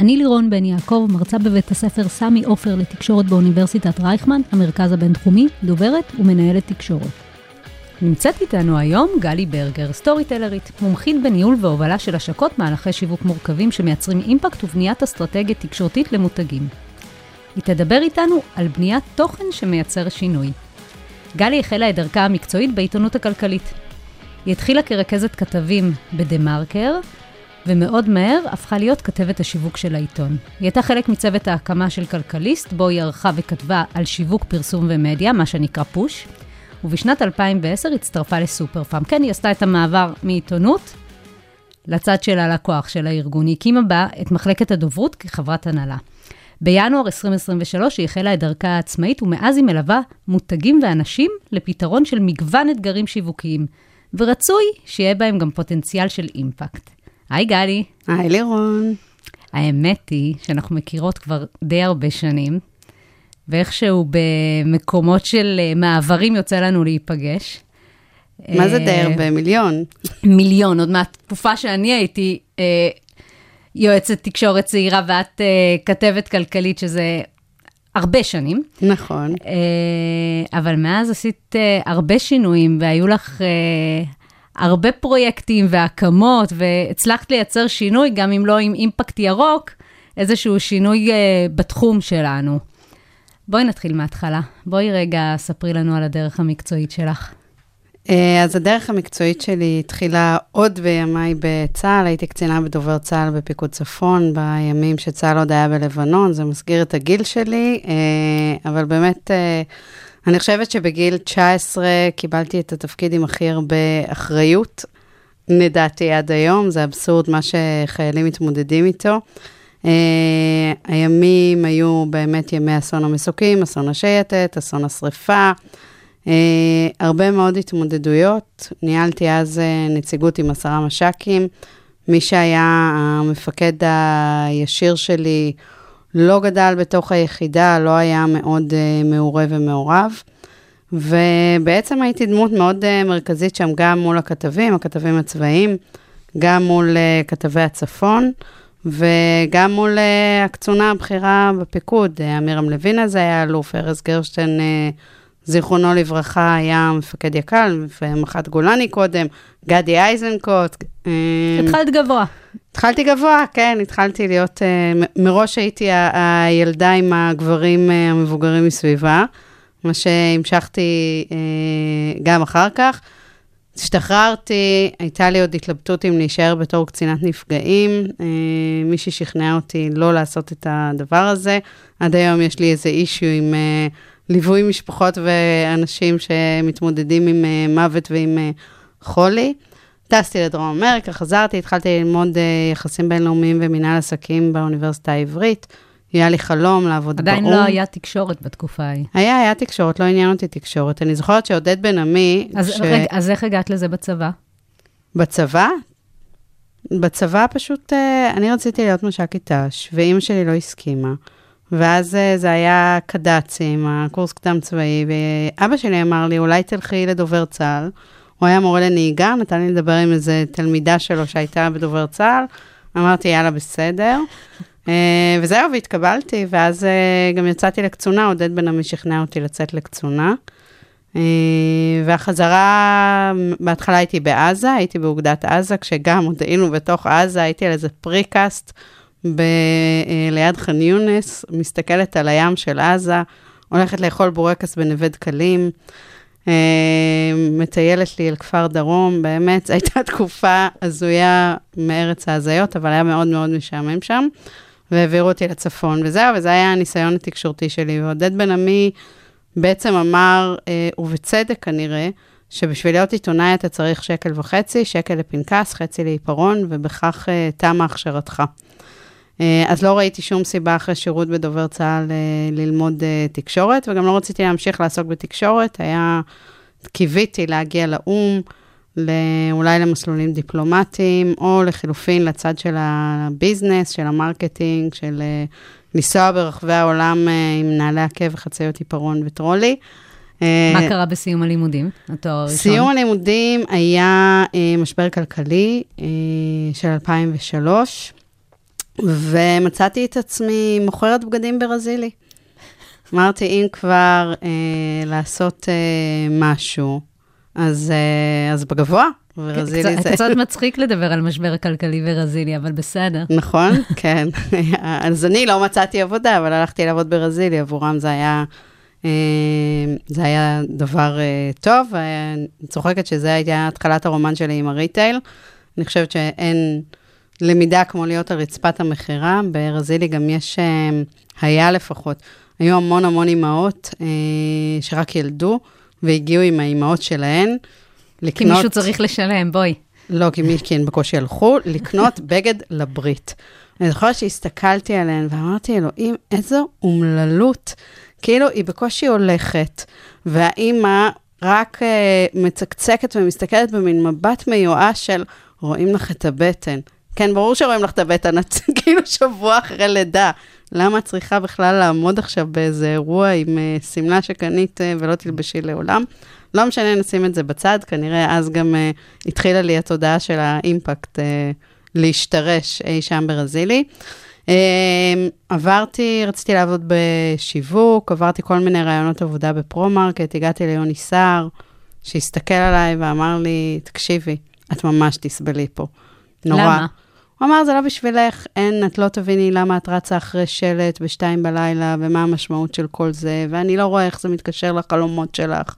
אני לירון בן יעקב, מרצה בבית הספר סמי עופר לתקשורת באוניברסיטת רייכמן, המרכז הבינתחומי, דוברת ומנהלת תקשורת. נמצאת איתנו היום גלי ברגר, storyteller ית, מומחית בניהול והובלה של השקות מהלכי שיווק מורכבים שמייצרים אימפקט ובניית אסטרטגיה תקשורתית למותגים. היא תדבר איתנו על בניית תוכן שמייצר שינוי. גלי החלה את דרכה המקצועית בעיתונות הכלכלית. היא התחילה כרכזת כתבים בדה מרקר, ומאוד מהר הפכה להיות כתבת השיווק של העיתון. היא הייתה חלק מצוות ההקמה של כלכליסט, בו היא ערכה וכתבה על שיווק, פרסום ומדיה, מה שנקרא פוש, ובשנת 2010 הצטרפה לסופר פארם. כן, היא עשתה את המעבר מעיתונות לצד של הלקוח של הארגון. היא הקימה בה את מחלקת הדוברות כחברת הנהלה. בינואר 2023 היא החלה את דרכה העצמאית, ומאז היא מלווה מותגים ואנשים לפתרון של מגוון אתגרים שיווקיים, ורצוי שיהיה בהם גם פוטנציאל של אימפקט. היי גלי. היי לירון. האמת היא שאנחנו מכירות כבר די הרבה שנים, ואיכשהו במקומות של אה, מעברים יוצא לנו להיפגש. מה זה די אה, הרבה? מיליון. מיליון, עוד מהתקופה שאני הייתי אה, יועצת תקשורת צעירה ואת אה, כתבת כלכלית, שזה הרבה שנים. נכון. אה, אבל מאז עשית אה, הרבה שינויים, והיו לך אה, הרבה פרויקטים והקמות, והצלחת לייצר שינוי, גם אם לא עם אימפקט ירוק, איזשהו שינוי אה, בתחום שלנו. בואי נתחיל מההתחלה. בואי רגע ספרי לנו על הדרך המקצועית שלך. אה, אז הדרך המקצועית שלי התחילה עוד בימיי בצה"ל, הייתי קצינה בדובר צה"ל בפיקוד צפון, בימים שצה"ל עוד היה בלבנון, זה מסגיר את הגיל שלי, אה, אבל באמת, אה, אני חושבת שבגיל 19 קיבלתי את התפקיד עם הכי הרבה אחריות, לדעתי עד היום, זה אבסורד מה שחיילים מתמודדים איתו. Uh, הימים היו באמת ימי אסון המסוקים, אסון השייטת, אסון השרפה, uh, הרבה מאוד התמודדויות. ניהלתי אז uh, נציגות עם עשרה מש"קים. מי שהיה המפקד הישיר שלי לא גדל בתוך היחידה, לא היה מאוד uh, מעורה ומעורב. ובעצם הייתי דמות מאוד uh, מרכזית שם, גם מול הכתבים, הכתבים הצבאיים, גם מול uh, כתבי הצפון. וגם מול uh, הקצונה הבכירה בפיקוד, uh, אמירם לוין הזה היה אלוף, ארז גרשטיין, uh, זיכרונו לברכה, היה מפקד יק"ל, ומח"ט גולני קודם, גדי איזנקוט. uh, התחלת גבוה. התחלתי גבוה, כן, התחלתי להיות, מ- מראש הייתי הילדה עם הגברים uh, המבוגרים מסביבה, מה שהמשכתי uh, גם אחר כך. השתחררתי, הייתה לי עוד התלבטות אם להישאר בתור קצינת נפגעים. אה, מישהי שכנעה אותי לא לעשות את הדבר הזה. עד היום יש לי איזה אישיו עם אה, ליווי משפחות ואנשים שמתמודדים עם אה, מוות ועם אה, חולי. טסתי לדרום אמריקה, חזרתי, התחלתי ללמוד אה, יחסים בינלאומיים ומנהל עסקים באוניברסיטה העברית. היה לי חלום לעבוד באו"ם. עדיין לא היה תקשורת בתקופה ההיא. היה, היה תקשורת, לא עניין אותי תקשורת. אני זוכרת שעודד בן עמי, אז, ש... רגע, אז איך הגעת לזה בצבא? בצבא? בצבא פשוט, אה, אני רציתי להיות מש"קית ת"ש, ואימא שלי לא הסכימה. ואז אה, זה היה קד"צים, הקורס קדם צבאי, ואבא שלי אמר לי, אולי תלכי לדובר צה"ל. הוא היה מורה לנהיגה, נתן לי לדבר עם איזה תלמידה שלו שהייתה בדובר צה"ל. אמרתי, יאללה, בסדר. אה, וזהו, והתקבלתי, ואז אה, גם יצאתי לקצונה, עודד בן עמי שכנע אותי לצאת לקצונה. אה, והחזרה, בהתחלה הייתי בעזה, הייתי באוגדת עזה, כשגם עוד היינו בתוך עזה, הייתי על איזה פריקאסט ב- ליד ח'אן יונס, מסתכלת על הים של עזה, הולכת לאכול בורקס בנווה דקלים, מטיילת לי אל כפר דרום, באמת, הייתה תקופה הזויה מארץ ההזיות, אבל היה מאוד מאוד משעמם שם, והעבירו אותי לצפון, וזהו, וזה היה הניסיון התקשורתי שלי. ועודד בן עמי בעצם אמר, אה, ובצדק כנראה, שבשביל להיות עיתונאי אתה צריך שקל וחצי, שקל לפנקס, חצי לעיפרון, ובכך אה, תמה הכשרתך. אה, אז לא ראיתי שום סיבה אחרי שירות בדובר צה"ל אה, ללמוד אה, תקשורת, וגם לא רציתי להמשיך לעסוק בתקשורת, היה, קיוויתי להגיע לאו"ם, לא- אולי למסלולים דיפלומטיים, או לחילופין לצד של ה business, של ה marketing, של לנסוע ברחבי העולם עם נעלי עקב וחצאיות עיפרון וטרולי. מה קרה בסיום הלימודים, התואר הראשון? סיום הלימודים היה משבר כלכלי של 2003, ומצאתי את עצמי מוכרת בגדים ברזילי. אמרתי, אם כבר אה, לעשות אה, משהו, אז, אה, אז בגבוה, ברזילי קצת- זה... קצת מצחיק לדבר על משבר הכלכלי ברזילי, אבל בסדר. נכון, כן. אז אני לא מצאתי עבודה, אבל הלכתי לעבוד ברזילי, עבורם זה היה, אה, זה היה דבר אה, טוב. אני צוחקת שזה הייתה התחלת הרומן שלי עם הריטייל. אני חושבת שאין למידה כמו להיות על רצפת המכירה. ברזילי גם יש, אה, היה לפחות, היו המון המון אימהות אה, שרק ילדו, והגיעו עם האימהות שלהן. כי לקנות... מישהו צריך לשלם, בואי. לא, כי מי, כי הן בקושי הלכו, לקנות בגד לברית. אני זוכרת שהסתכלתי עליהן ואמרתי, אלוהים, איזו אומללות. כאילו, היא בקושי הולכת, והאימא רק uh, מצקצקת ומסתכלת במין מבט מיואש של, רואים לך את הבטן. כן, ברור שרואים לך את הבטן, את כאילו שבוע אחרי לידה. למה את צריכה בכלל לעמוד עכשיו באיזה אירוע עם uh, שמלה שקנית uh, ולא תלבשי לעולם? לא משנה, נשים את זה בצד, כנראה אז גם uh, התחילה לי התודעה של האימפקט uh, להשתרש אי שם ברזילי. אה, עברתי, רציתי לעבוד בשיווק, עברתי כל מיני ראיונות עבודה בפרו-מרקט, הגעתי ליוני סער, שהסתכל עליי ואמר לי, תקשיבי, את ממש תסבלי פה. נורא. למה? הוא אמר, זה לא בשבילך, אין, את לא תביני למה את רצה אחרי שלט בשתיים בלילה, ומה המשמעות של כל זה, ואני לא רואה איך זה מתקשר לחלומות שלך.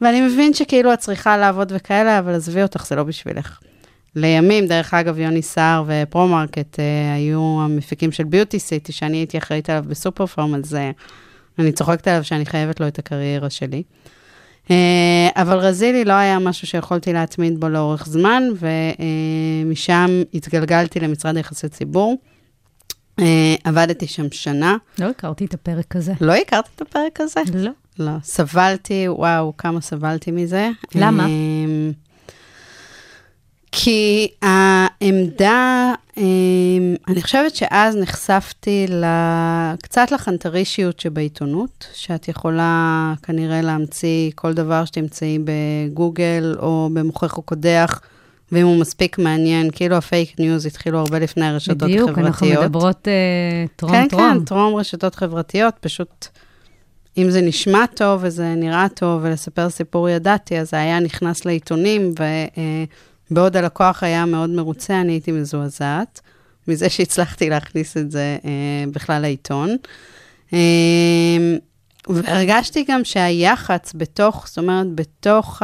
ואני מבין שכאילו את צריכה לעבוד וכאלה, אבל עזבי אותך, זה לא בשבילך. לימים, דרך אגב, יוני סער ופרו-מרקט אה, היו המפיקים של ביוטי סיטי, שאני הייתי אחראית עליו בסופר פארם, אז אה, אני צוחקת עליו שאני חייבת לו את הקריירה שלי. אה, אבל רזילי לא היה משהו שיכולתי להתמיד בו לאורך זמן, ומשם התגלגלתי למשרד יחסי ציבור. אה, עבדתי שם שנה. לא הכרתי את הפרק הזה. לא הכרתי את הפרק הזה? לא. לא. סבלתי, וואו, כמה סבלתי מזה. למה? אמ, כי העמדה, אני חושבת שאז נחשפתי קצת לחנטרישיות שבעיתונות, שאת יכולה כנראה להמציא כל דבר שתמצאי בגוגל או במוחך הקודח, ואם הוא מספיק מעניין, כאילו ה fake news התחילו הרבה לפני הרשתות בדיוק, החברתיות. אנחנו מדברות אה, טרום כן, טרום. כן, טרום רשתות חברתיות, פשוט אם זה נשמע טוב וזה נראה טוב ולספר סיפור ידעתי, אז זה היה נכנס לעיתונים, ובעוד הלקוח היה מאוד מרוצה, אני הייתי מזועזעת מזה שהצלחתי להכניס את זה אה, בכלל לעיתון. אה, והרגשתי גם שהיח"צ בתוך, זאת אומרת, בתוך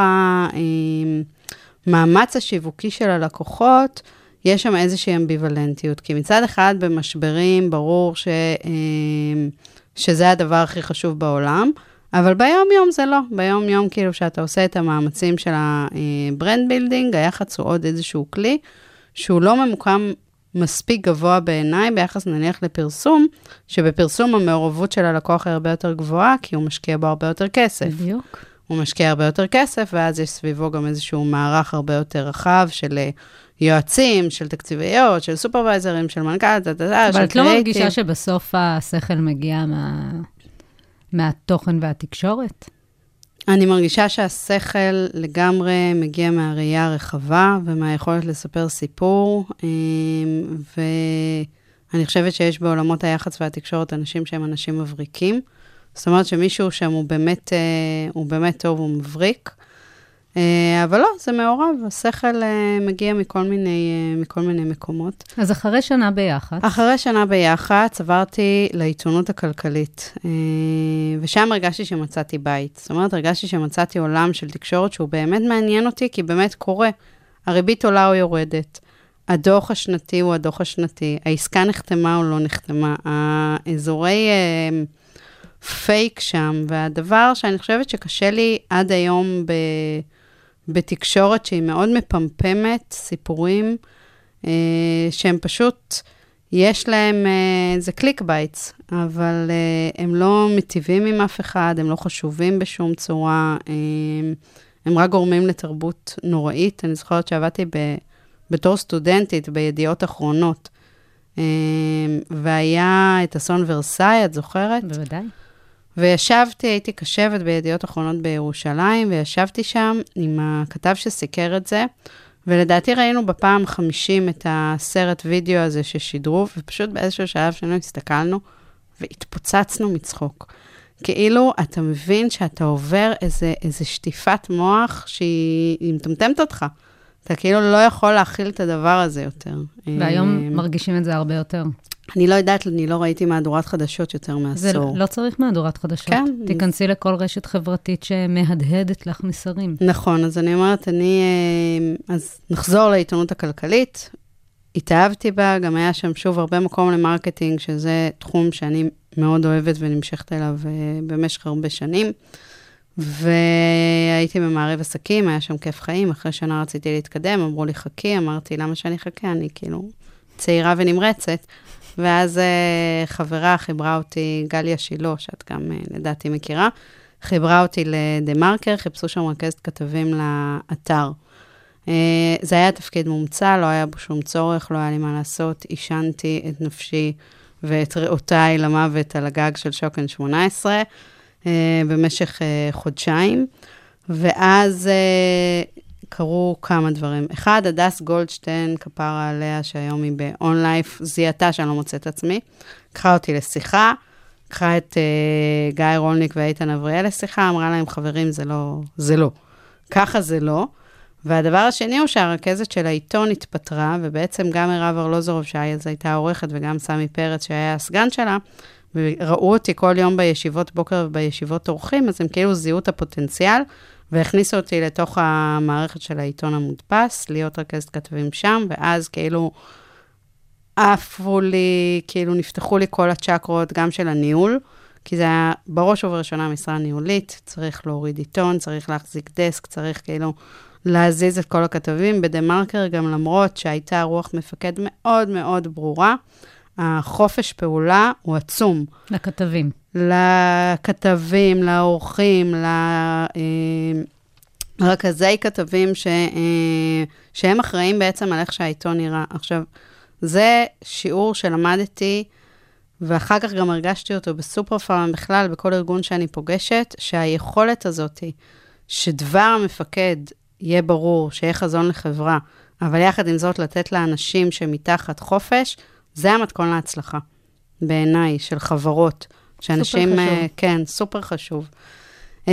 המאמץ השיווקי של הלקוחות, יש שם איזושהי אמביוולנטיות. כי מצד אחד, במשברים, ברור ש, אה, שזה הדבר הכי חשוב בעולם, אבל ביום-יום זה לא. ביום-יום, כאילו, שאתה עושה את המאמצים של ה brand building, היח"צ הוא עוד איזשהו כלי שהוא לא ממוקם מספיק גבוה בעיניי ביחס נניח לפרסום, שבפרסום המעורבות של הלקוח היא הרבה יותר גבוהה, כי הוא משקיע בו הרבה יותר כסף. בדיוק. הוא משקיע הרבה יותר כסף, ואז יש סביבו גם איזשהו מערך הרבה יותר רחב של אה, יועצים, של תקציביות, של סופרוויזרים, של מנכ"ל, של אבל את לא. מרגישה שבסוף השכל מגיע מה... מהתוכן והתקשורת? אני מרגישה שהשכל לגמרי מגיע מהראייה הרחבה ומהיכולת לספר סיפור, אמ, ואני חושבת שיש בעולמות היח"צ והתקשורת אנשים שהם אנשים מבריקים. זאת אומרת שמישהו שם הוא באמת, אה, הוא באמת טוב, הוא מבריק. אה, אבל לא, זה מעורב, השכל אה, מגיע מכל מיני, אה, מכל מיני מקומות. אז אחרי שנה ביחד, אחרי שנה ביח"צ עברתי לעיתונות הכלכלית, ושם הרגשתי שמצאתי בית. זאת אומרת, הרגשתי שמצאתי עולם של תקשורת שהוא באמת מעניין אותי, כי באמת קורה. הריבית עולה או יורדת. הדוח השנתי הוא הדוח השנתי. העסקה נחתמה או לא נחתמה. האזורי אה, פייק שם, והדבר שאני חושבת שקשה לי עד היום ב, בתקשורת שהיא מאוד מפמפמת סיפורים, אה, שהם פשוט, יש להם, אה, זה click baits, אבל אה, הם לא מטיבים עם אף אחד, הם לא חשובים בשום צורה, אה, הם רק גורמים לתרבות נוראית. אני זוכרת שעבדתי ב, בתור סטודנטית בידיעות אחרונות, אה, והיה את אסון ורסאי, את זוכרת? בוודאי. וישבתי, הייתי קשבת בידיעות אחרונות בירושלים, וישבתי שם עם הכתב שסיקר את זה, ולדעתי ראינו בפעם 50 את הסרט וידאו הזה ששידרו, ופשוט באיזשהו שלב שלנו הסתכלנו, והתפוצצנו מצחוק. כאילו, אתה מבין שאתה עובר איזה, איזה שטיפת מוח שהיא מטמטמת אותך. אתה כאילו לא יכול להכיל את הדבר הזה יותר. והיום אה, מרגישים את זה הרבה יותר. אני לא יודעת, אני לא ראיתי מהדורת חדשות יותר זה מעשור. לא צריך מהדורת חדשות. כן. תיכנסי לכל רשת חברתית שמהדהדת לך מסרים. נכון, אז אני אומרת, אני... אה, אז נחזור לעיתונות הכלכלית. התאהבתי בה, גם היה שם שוב הרבה מקום ל marketing, שזה תחום שאני מאוד אוהבת ונמשכת אליו אה, במשך הרבה שנים. והייתי במערב עסקים, היה שם כיף חיים, אחרי שנה רציתי להתקדם, אמרו לי, חכי, אמרתי, למה שאני אחכה? אני כאילו צעירה ונמרצת. ואז אה, חברה חיברה אותי, גליה שילה, שאת גם אה, לדעתי מכירה, חיברה אותי לדה מרקר, חיפשו שם רכזת כתבים לאתר. אה, זה היה תפקיד מומצא, לא היה בו שום צורך, לא היה לי מה לעשות, עישנתי את נפשי ואת ריאותיי למוות על הגג של שוקן 18 אה, במשך חודשיים, ואז קרו כמה דברים. אחד, הדס גולדשטיין, כפרה עליה, שהיום היא ב-on-life, זיהתה שאני לא מוצאת עצמי, לקחה אותי לשיחה, לקחה את uh, גיא רולניק ואיתן אבריאל לשיחה, אמרה להם, חברים, זה לא, זה לא. ככה זה לא. והדבר השני הוא שהרכזת של העיתון התפטרה, ובעצם גם מירב ארלוזורוב, שאז הייתה עורכת, וגם סמי פרץ, שהיה הסגן שלה, וראו אותי כל יום בישיבות בוקר ובישיבות אורחים, אז הם כאילו זיהו את הפוטנציאל, והכניסו אותי לתוך המערכת של העיתון המודפס, להיות רכזת כתבים שם, ואז כאילו עפו לי, כאילו נפתחו לי כל הצ'קרות, גם של הניהול, כי זה היה בראש ובראשונה משרה ניהולית, צריך להוריד עיתון, צריך להחזיק דסק, צריך כאילו להזיז את כל הכתבים. בדה מרקר, גם למרות שהייתה רוח מפקד מאוד מאוד ברורה, החופש פעולה הוא עצום. לכתבים. לכתבים, לעורכים, לרכזי כתבים ש, אה, שהם אחראים בעצם על איך שהעיתון נראה. עכשיו, זה שיעור שלמדתי, ואחר כך גם הרגשתי אותו בסופר פארם בכלל, בכל ארגון שאני פוגשת, שהיכולת הזאת, שדבר המפקד יהיה ברור, שיהיה חזון לחברה, אבל יחד עם זאת לתת לאנשים שמתחת חופש, זה המתכון להצלחה, בעיניי, של חברות. שאנשים... סופר חשוב. אה, כן, סופר חשוב. Uh,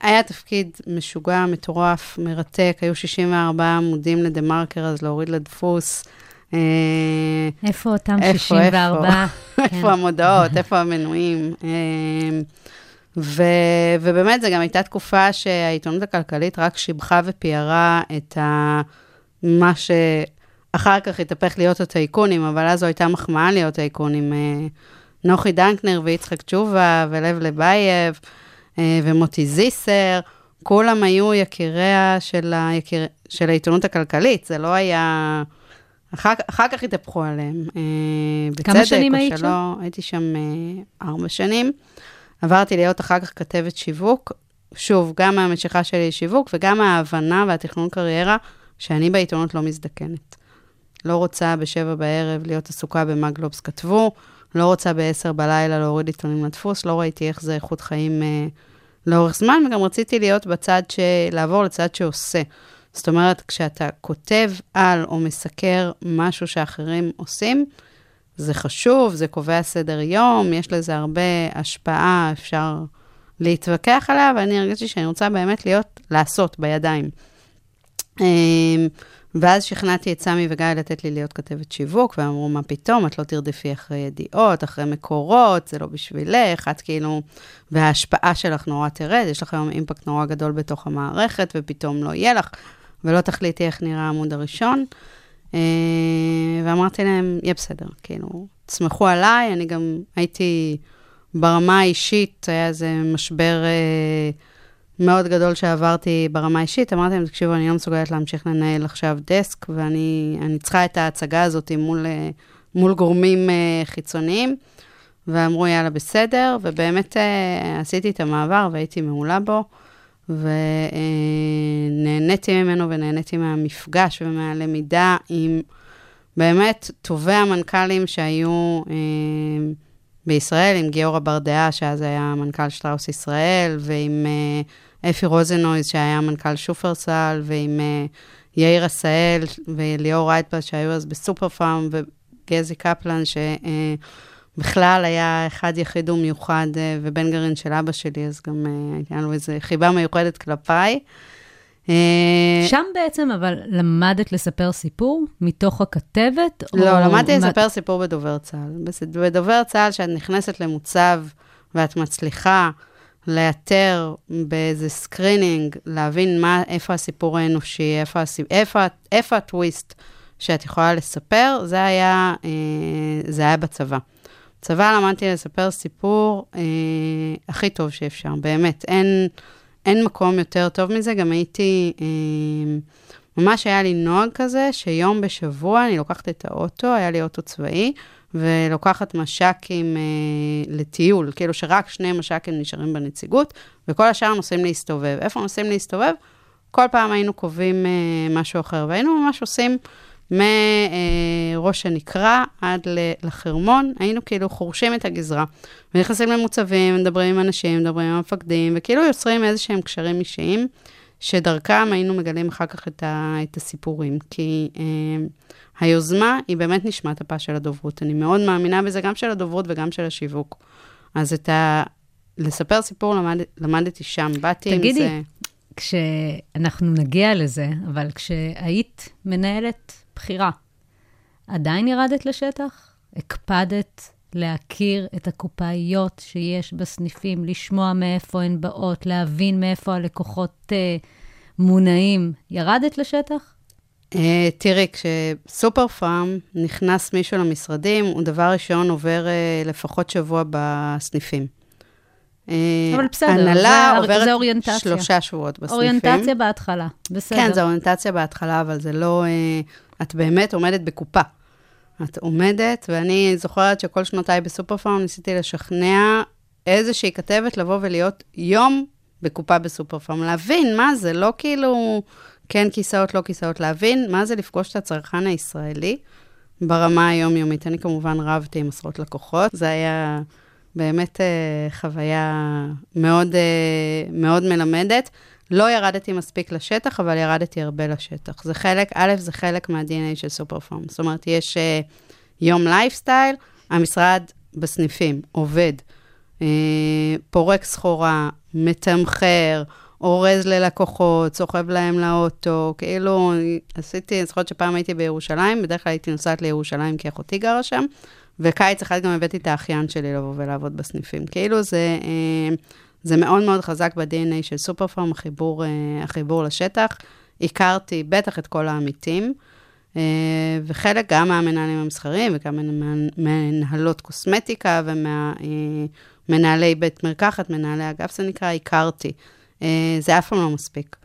היה תפקיד משוגע, מטורף, מרתק, היו 64 עמודים לדה מרקר, אז להוריד לדפוס. Uh, איפה אותם איפה, 64? איפה המודעות, איפה המנויים. אה, ו, ובאמת, זו גם הייתה תקופה שהעיתונות הכלכלית רק שיבחה ופיארה את ה, מה שאחר כך התהפך להיות הטייקונים, אבל אז זו הייתה מחמאה להיות טייקונים. אה, נוחי דנקנר ויצחק תשובה ולב לבייב אה, ומוטי זיסר, כולם היו יקיריה של, היקיר... של העיתונות הכלכלית, זה לא היה... אחר, אחר כך התהפכו עליהם, אה, כמה שנים היית שם? הייתי שם ארבע שנים. עברתי להיות אחר כך כתבת שיווק, שוב, גם מהמשיכה שלי לשיווק וגם מההבנה והתכנון קריירה שאני בעיתונות לא מזדקנת. לא רוצה בשבע בערב להיות עסוקה במה גלובס כתבו, לא רוצה בעשר בלילה להוריד עיתונים לדפוס, לא ראיתי איך זה איכות חיים אה, לאורך זמן, וגם רציתי להיות בצד ש... לעבור לצד שעושה. זאת אומרת, כשאתה כותב על או מסקר משהו שאחרים עושים, זה חשוב, זה קובע סדר יום, יש לזה הרבה השפעה, אפשר להתווכח עליה, ואני הרגשתי שאני רוצה באמת להיות, לעשות בידיים. אמ, ואז שכנעתי את סמי וגיא לתת לי להיות כתבת שיווק, והם אמרו, מה פתאום, את לא תרדפי אחרי ידיעות, אחרי מקורות, זה לא בשבילך, את כאילו, וההשפעה שלך נורא תרד, יש לך היום אימפקט נורא גדול בתוך המערכת, ופתאום לא יהיה לך, ולא תחליטי איך נראה העמוד הראשון. אה, ואמרתי להם, יהיה בסדר, כאילו, תסמכו עליי, אני גם הייתי ברמה האישית, היה איזה משבר אה, מאוד גדול שעברתי ברמה האישית, אמרתי להם, תקשיבו, אני לא מסוגלת להמשיך לנהל עכשיו דסק, ואני אני צריכה את ההצגה הזאת מול אה, מול גורמים אה, חיצוניים, ואמרו, יאללה, בסדר, ובאמת אה, עשיתי את המעבר והייתי מעולה בו, ונהניתי ממנו ונהניתי מהמפגש ומהלמידה עם באמת טובי המנכ"לים שהיו בישראל, עם גיורא ברדעה, שאז היה מנכ"ל שטראוס ישראל, ועם אה, אפי רוזנויז, שהיה מנכ"ל שופרסל, ועם אה, יאיר עשהאל וליאור רייטבאס, שהיו אז בסופר פארם, וגזי קפלן, שבכלל היה אחד יחיד ומיוחד, אה, ובן גרעין של אבא שלי, אז גם אה, הייתה לו איזו חיבה מיוחדת כלפיי. אה, שם בעצם, אבל למדת לספר סיפור מתוך הכתבת? לא, או למדתי לספר סיפור בדובר צה"ל. בדובר צה"ל, כשאת נכנסת למוצב ואת מצליחה לאתר באיזה screening, להבין מה, איפה הסיפור האנושי, איפה. איפה, איפה הטוויסט שאת יכולה לספר, זה היה, אה, זה היה בצבא. בצבא למדתי לספר סיפור אה, הכי טוב שאפשר, באמת. אין, אין מקום יותר טוב מזה, גם הייתי... אה, ממש היה לי נוהג כזה, שיום בשבוע אני לוקחת את האוטו, היה לי אוטו צבאי, ולוקחת מש"קים אה, לטיול, כאילו שרק שני מש"קים נשארים בנציגות, וכל השאר נוסעים להסתובב. איפה נוסעים להסתובב? כל פעם היינו קובעים אה, משהו אחר, והיינו ממש עושים מראש הנקרה עד לחרמון, היינו כאילו חורשים את הגזרה. ונכנסים למוצבים, מדברים עם אנשים, מדברים עם המפקדים, וכאילו יוצרים איזה שהם קשרים אישיים, שדרכם היינו מגלים אחר כך את, ה, את הסיפורים. כי אה, היוזמה היא באמת נשמת אפה של הדוברות. אני מאוד מאמינה בזה, גם של הדוברות וגם של השיווק. אז את ה... לספר סיפור למד, למדתי שם, באתי תגידי, עם זה... כשאנחנו נגיע לזה, אבל כשהיית מנהלת בחירה, עדיין ירדת לשטח? הקפדת להכיר את הקופאיות שיש בסניפים, לשמוע מאיפה הן באות, להבין מאיפה הלקוחות אה, מונעים. ירדת לשטח? Uh, תראי, כשסופר פארם נכנס מישהו למשרדים, הוא דבר ראשון עובר uh, לפחות שבוע בסניפים. Uh, אבל בסדר, הנהלה זה- עוברת זה אוריינטציה. שלושה שבועות בסניפים. אוריינטציה בהתחלה, בסדר. כן, זו אוריינטציה בהתחלה, אבל זה לא... Uh, את באמת עומדת בקופה. את עומדת, ואני זוכרת שכל שנותיי בסופר פארם ניסיתי לשכנע איזושהי כתבת לבוא ולהיות יום בקופה בסופר פארם. להבין מה זה, לא כאילו כן כיסאות, לא כיסאות, להבין מה זה לפגוש את הצרכן הישראלי ברמה היומיומית. אני כמובן רבתי עם עשרות לקוחות, זה היה באמת אה, חוויה מאוד, אה, מאוד מלמדת. לא ירדתי מספיק לשטח, אבל ירדתי הרבה לשטח. זה חלק, א', זה חלק מה-DNA של סופר פארם. זאת אומרת, יש אה, יום לייפסטייל, המשרד בסניפים עובד, אה, פורק סחורה, מתמחר, אורז ללקוחות, סוחב להם לאוטו, כאילו, עשיתי, אני זוכרת שפעם הייתי בירושלים, בדרך כלל הייתי נוסעת לירושלים כי אחותי גרה שם, וקיץ אחד גם הבאתי את האחיין שלי לבוא ולעבוד בסניפים. כאילו זה, אה, זה מאוד מאוד חזק ב-DNA של סופר פארם, החיבור, אה, החיבור לשטח. הכרתי בטח את כל העמיתים, אה, וחלק גם מהמנהלים המסחריים וגם מנהלות קוסמטיקה ומהמנהלי בית מרקחת, מנהלי אגף זה נקרא, הכרתי. אה, זה אף פעם לא מספיק.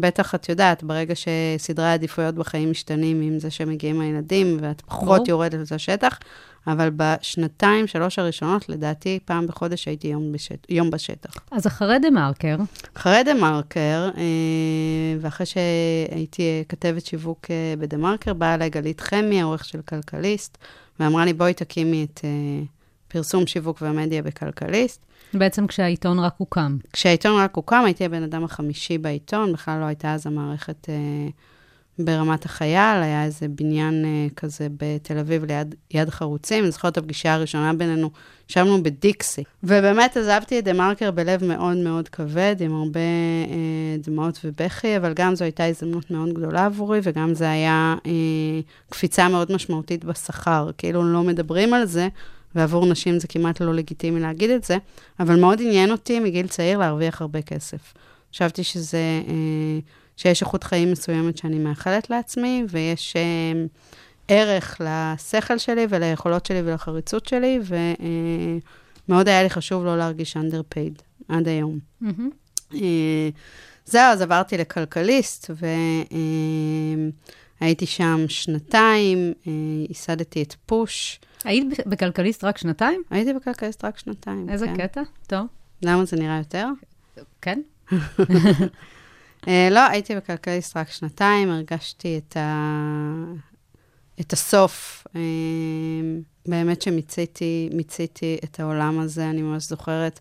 בטח את יודעת, ברגע שסדרי העדיפויות בחיים משתנים עם זה שמגיעים הילדים, ואת פחות. יורדת לשטח, אבל בשנתיים, שלוש הראשונות, לדעתי, פעם בחודש הייתי יום, בשט... יום בשטח. אז אחרי דה מרקר, אחרי דה מרקר, אה, ואחרי שהייתי כתבת שיווק אה, בדה מרקר, באה אליי גלית חמי, העורך של כלכליסט, ואמרה לי, בואי תקימי את אה, פרסום שיווק ומדיה בכלכליסט. בעצם כשהעיתון רק הוקם. כשהעיתון רק הוקם, הייתי הבן אדם החמישי בעיתון, בכלל לא הייתה אז המערכת אה, ברמת החייל, היה איזה בניין אה, כזה בתל אביב ליד יד חרוצים. אני זוכרת את הפגישה הראשונה בינינו, ישבנו בדיקסי. ובאמת עזבתי את דה מרקר בלב מאוד מאוד כבד, עם הרבה אה, דמעות ובכי, אבל גם זו הייתה הזדמנות מאוד גדולה עבורי, וגם זה היה אה, קפיצה מאוד משמעותית בשכר. כאילו לא מדברים על זה, ועבור נשים זה כמעט לא לגיטימי להגיד את זה, אבל מאוד עניין אותי מגיל צעיר להרוויח הרבה כסף. חשבתי שזה, אה, שיש איכות חיים מסוימת שאני מאחלת לעצמי, ויש אה, ערך לשכל שלי וליכולות שלי ולחריצות שלי, ומאוד היה לי חשוב לא להרגיש underpaid עד היום. אה, זהו, אז עברתי לכלכליסט, הייתי שם שנתיים, אה, ייסדתי את פוש. היית בכלכליסט רק שנתיים? הייתי בכלכליסט רק שנתיים. איזה כן. קטע? טוב, למה זה נראה יותר? כן. אה, לא, הייתי בכלכליסט רק שנתיים, הרגשתי את, ה... את הסוף. אה, באמת שמיציתי מיציתי את העולם הזה, אני ממש זוכרת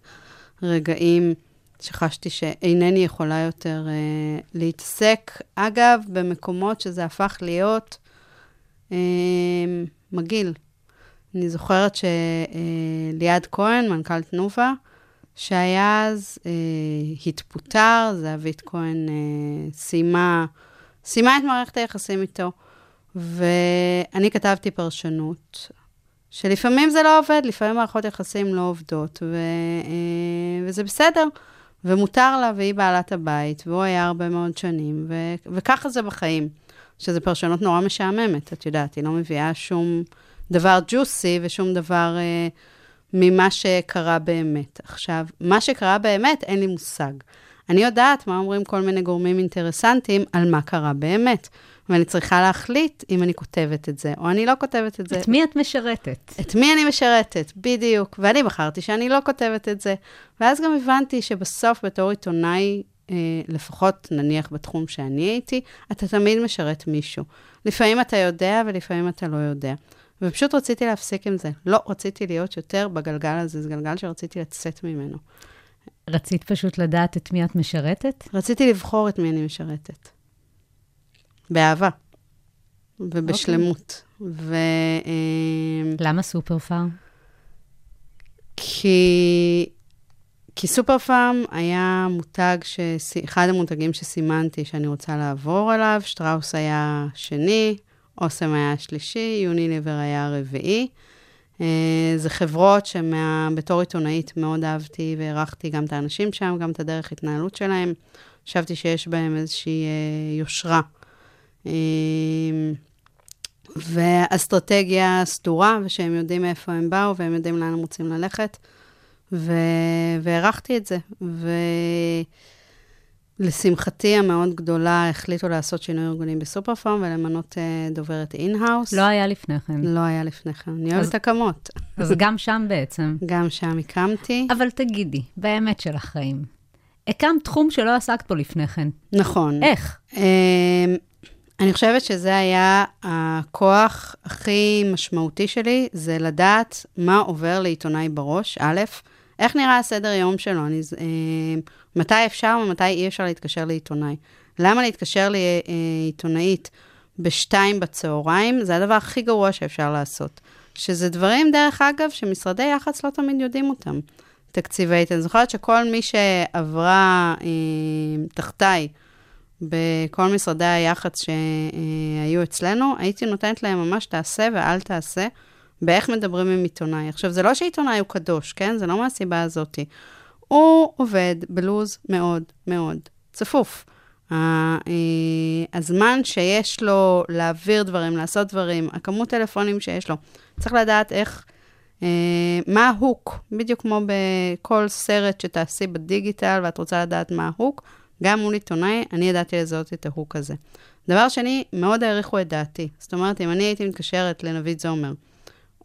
רגעים שחשתי שאינני יכולה יותר אה, להתעסק. אגב, במקומות שזה הפך להיות אה, מגעיל. אני זוכרת שליעד כהן, מנכ"ל תנובה, שהיה אז, אה, התפוטר, זהבית כהן אה, סיימה, סיימה את מערכת היחסים איתו, ואני כתבתי פרשנות, שלפעמים זה לא עובד, לפעמים מערכות יחסים לא עובדות, ו, אה, וזה בסדר, ומותר לה, והיא בעלת הבית, והוא היה הרבה מאוד שנים, ו, וככה זה בחיים, שזו פרשנות נורא משעממת, את יודעת, היא לא מביאה שום דבר ג'וסי ושום דבר... אה, ממה שקרה באמת. עכשיו, מה שקרה באמת, אין לי מושג. אני יודעת מה אומרים כל מיני גורמים אינטרסנטיים על מה קרה באמת, ואני צריכה להחליט אם אני כותבת את זה, או אני לא כותבת את זה. את מי את משרתת? את מי אני משרתת, בדיוק. ואני בחרתי שאני לא כותבת את זה. ואז גם הבנתי שבסוף, בתור עיתונאי, אה, לפחות נניח בתחום שאני הייתי, אתה תמיד משרת מישהו. לפעמים אתה יודע ולפעמים אתה לא יודע. ופשוט רציתי להפסיק עם זה. לא רציתי להיות יותר בגלגל הזה, זה גלגל שרציתי לצאת ממנו. רצית פשוט לדעת את מי את משרתת? רציתי לבחור את מי אני משרתת. באהבה. ובשלמות. ו... אה, למה סופר פארם? כי, כי סופר פארם היה מותג, שס... אחד המותגים שסימנתי שאני רוצה לעבור אליו, שטראוס היה שני, אוסם היה השלישי, יוניליבר היה הרביעי. אה, זה חברות שבתור עיתונאית מאוד אהבתי והערכתי גם את האנשים שם, גם את הדרך התנהלות שלהם. חשבתי שיש בהם איזושהי אה, יושרה. אה, ואסטרטגיה סדורה, ושהם יודעים מאיפה הם באו, והם יודעים לאן הם רוצים ללכת. ו... והערכתי את זה. ולשמחתי המאוד גדולה, החליטו לעשות שינוי ארגוני בסופר פארם ולמנות אה, דוברת in-house. לא היה לפני כן. לא היה לפני כן. אני אוהבת הקמות. אז גם שם בעצם. גם שם הקמתי. אבל תגידי, באמת של החיים, הקמת תחום שלא עסקת בו לפני כן. נכון. איך? אני חושבת שזה היה הכוח הכי משמעותי שלי, זה לדעת מה עובר לעיתונאי בראש, א', איך נראה הסדר יום שלו, אני, אמ, מתי אפשר ומתי אי אפשר להתקשר לעיתונאי. למה להתקשר לעיתונאית בשתיים בצהריים? זה הדבר הכי גרוע שאפשר לעשות. שזה דברים, דרך אגב, שמשרדי יח"צ לא תמיד יודעים אותם. תקציבית. אני זוכרת שכל מי שעברה אה, תחתיי, בכל משרדי היח"צ שהיו אצלנו, הייתי נותנת להם ממש תעשה ואל תעשה, באיך מדברים עם עיתונאי. עכשיו, זה לא שעיתונאי הוא קדוש, כן? זה לא מהסיבה הזאתי. הוא עובד בלוז מאוד מאוד צפוף. אה, הזמן שיש לו להעביר דברים, לעשות דברים, הכמות טלפונים שיש לו, צריך לדעת איך, אה, מה ה hook, בדיוק כמו בכל סרט שתעשי בדיגיטל ואת רוצה לדעת מה ה hook, גם מול עיתונאי, אני ידעתי לזהות את ה hook הזה. דבר שני, מאוד העריכו את דעתי. זאת אומרת, אם אני הייתי מתקשרת לנבית זומר,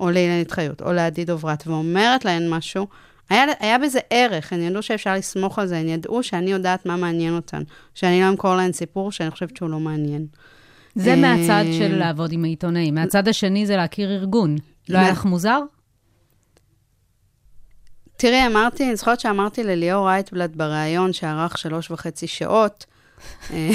או לאילנית חיות, או לעדי דברת, ואומרת להן משהו, היה, היה בזה ערך, הן ידעו שאפשר לסמוך על זה, הן ידעו שאני יודעת מה מעניין אותן, שאני לא אמכור להן סיפור שאני חושבת שהוא לא מעניין. זה אה, מהצד של לעבוד עם העיתונאים. מהצד השני זה להכיר ארגון. לא היה לך מוזר? תראי, אמרתי, אני זוכרת שאמרתי לליאור רייטבלט בריאיון שארך שלוש וחצי שעות, אה,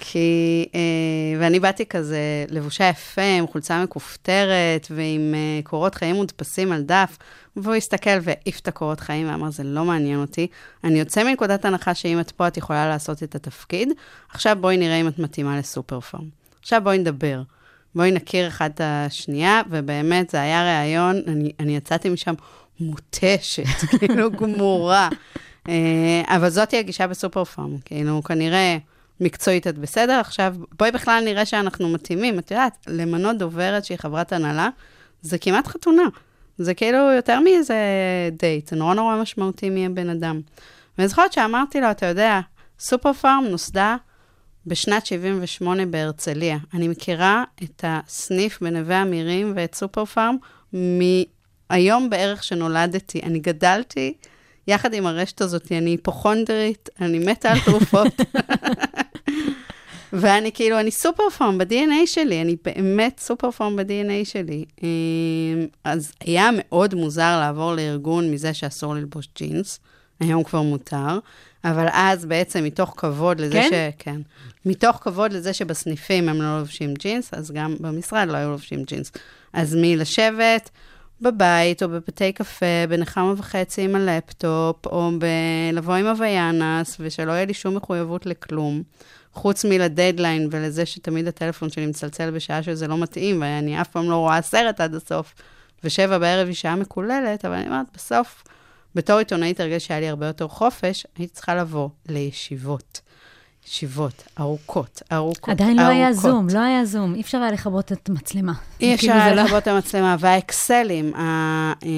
כי, אה, ואני באתי כזה לבושה יפה, עם חולצה מכופתרת ועם אה, קורות חיים מודפסים על דף, והוא הסתכל והעיף את הקורות חיים ואמר, זה לא מעניין אותי. אני יוצא מנקודת הנחה שאם את פה, את יכולה לעשות את התפקיד. עכשיו בואי נראה אם את מתאימה לסופר פארם. עכשיו בואי נדבר. בואי נכיר אחד את השנייה, ובאמת, זה היה ראיון, אני, אני יצאתי משם מותשת, כאילו גמורה. אה, אבל זאתי הגישה בסופר פארם, כאילו, כנראה מקצועית את בסדר, עכשיו בואי בכלל נראה שאנחנו מתאימים. את יודעת, למנות דוברת שהיא חברת הנהלה, זה כמעט חתונה. זה כאילו יותר מאיזה דייט, זה נורא נורא משמעותי מי הבן אדם. ואני זוכרת שאמרתי לו, אתה יודע, סופר פארם נוסדה בשנת 78 בהרצליה. אני מכירה את הסניף בנווה אמירים ואת סופר פארם מהיום בערך שנולדתי. אני גדלתי יחד עם הרשת הזאת, אני היפוכונדרית, אני מתה על תרופות. ואני כאילו, אני סופר פארם ב-DNA שלי, אני באמת סופר פארם ב-DNA שלי. אמ, אז היה מאוד מוזר לעבור לארגון מזה שאסור ללבוש ג'ינס, היום כבר מותר, אבל אז בעצם מתוך כבוד לזה כן? ש... כן. מתוך כבוד לזה שבסניפים הם לא לובשים ג'ינס, אז גם במשרד לא היו לובשים ג'ינס. אז מלשבת בבית או בבתי קפה בנחמה וחצי עם הלפטופ, או ב- לבוא עם הוויאנס, ושלא יהיה לי שום מחויבות לכלום. חוץ מלדדליין ולזה שתמיד הטלפון שלי מצלצל בשעה שזה לא מתאים, ואני אף פעם לא רואה סרט עד הסוף, ושבע בערב היא שעה מקוללת, אבל אני אומרת, בסוף, בתור עיתונאית הרגש שהיה לי הרבה יותר חופש, הייתי צריכה לבוא לישיבות. ישיבות ארוכות, ארוכות, עדיין לא היה. זום, לא היה זום, אי אפשר היה לכבות את המצלמה. אי אפשר כאילו, זה היה לא- לכבות את המצלמה, והאקסלים, ה- אה,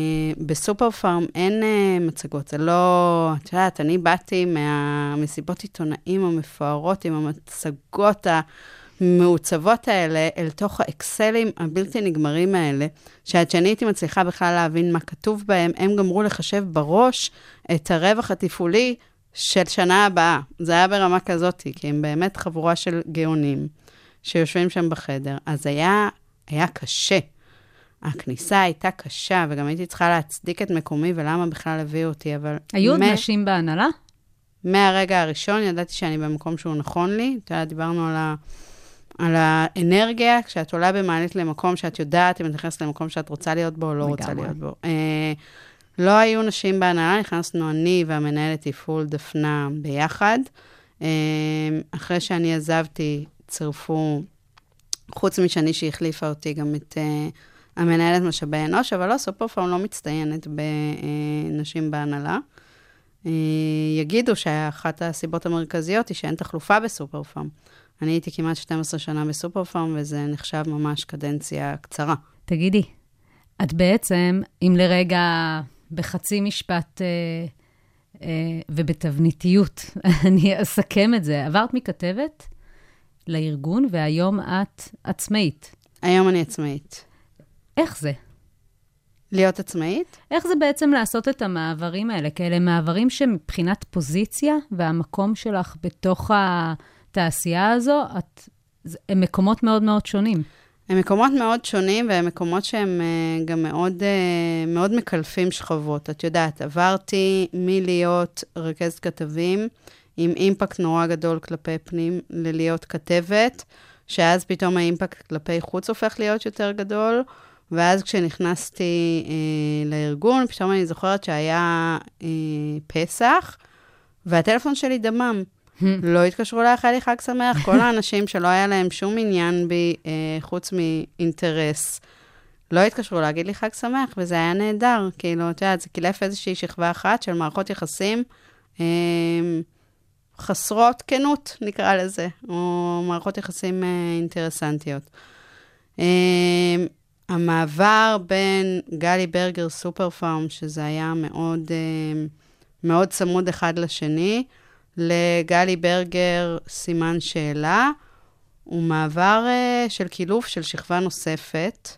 בסופר פארם אין אה, מצגות, זה לא, את יודעת, אני באתי מהמסיבות עיתונאים המפוארות עם המצגות המעוצבות האלה, אל תוך האקסלים הבלתי נגמרים האלה, שעד שאני הייתי מצליחה בכלל להבין מה כתוב בהם, הם גמרו לחשב בראש את הרווח התפעולי של שנה הבאה. זה היה ברמה כזאת, כי הם באמת חבורה של גאונים. שיושבים שם בחדר. אז היה, היה קשה. הכניסה הייתה קשה, וגם הייתי צריכה להצדיק את מקומי ולמה בכלל הביאו אותי, אבל... היו עוד מ- נשים בהנהלה? מהרגע הראשון ידעתי שאני במקום שהוא נכון לי. אתה יודע, דיברנו על, ה, על האנרגיה, כשאת עולה במעלית למקום שאת יודעת אם את נכנסת למקום שאת רוצה להיות בו או לא רוצה. להיות בו. אה, לא היו נשים בהנהלה, נכנסנו אני והמנהלת תפעול דפנה ביחד. אה, אחרי שאני עזבתי, צירפו, חוץ משני שהחליפה אותי, גם את אה, המנהלת משאבי אנוש, אבל לא, סופר פארם לא מצטיינת בנשים בהנהלה. אה, יגידו שאחת הסיבות המרכזיות היא שאין תחלופה בסופר פארם. אני הייתי כמעט 12 שנה בסופר פארם, וזה נחשב ממש קדנציה קצרה. תגידי, את בעצם, אם לרגע בחצי משפט אה, אה, ובתבניתיות, אני אסכם את זה, עברת מכתבת לארגון, והיום את עצמאית. היום אני עצמאית. איך זה? להיות עצמאית? איך זה בעצם לעשות את המעברים האלה? כי אלה מעברים שמבחינת פוזיציה והמקום שלך בתוך התעשייה הזו, את, הם מקומות מאוד מאוד שונים. הם מקומות מאוד שונים, והם מקומות שהם אה, גם מאוד, אה, מאוד מקלפים שכבות. את יודעת, עברתי מלהיות רכזת כתבים, עם אימפקט נורא גדול כלפי פנים, ללהיות כתבת, שאז פתאום האימפקט כלפי חוץ הופך להיות יותר גדול, ואז כשנכנסתי אה, לארגון, פתאום אני זוכרת שהיה אה, פסח, והטלפון שלי דמם. לא התקשרו לאחל לי חג שמח, כל האנשים שלא היה להם שום עניין בי, אה, חוץ מאינטרס, לא התקשרו להגיד לי חג שמח, וזה היה נהדר. כאילו, את יודעת, זה קילף איזושהי שכבה אחת של מערכות יחסים אה, חסרות כנות, נקרא לזה, או מערכות יחסים אה, אינטרסנטיות. אה, המעבר בין גלי ברגר סופר פארם, שזה היה מאוד, אה, מאוד צמוד אחד לשני, לגלי ברגר סימן שאלה, הוא מעבר uh, של קילוף של שכבה נוספת,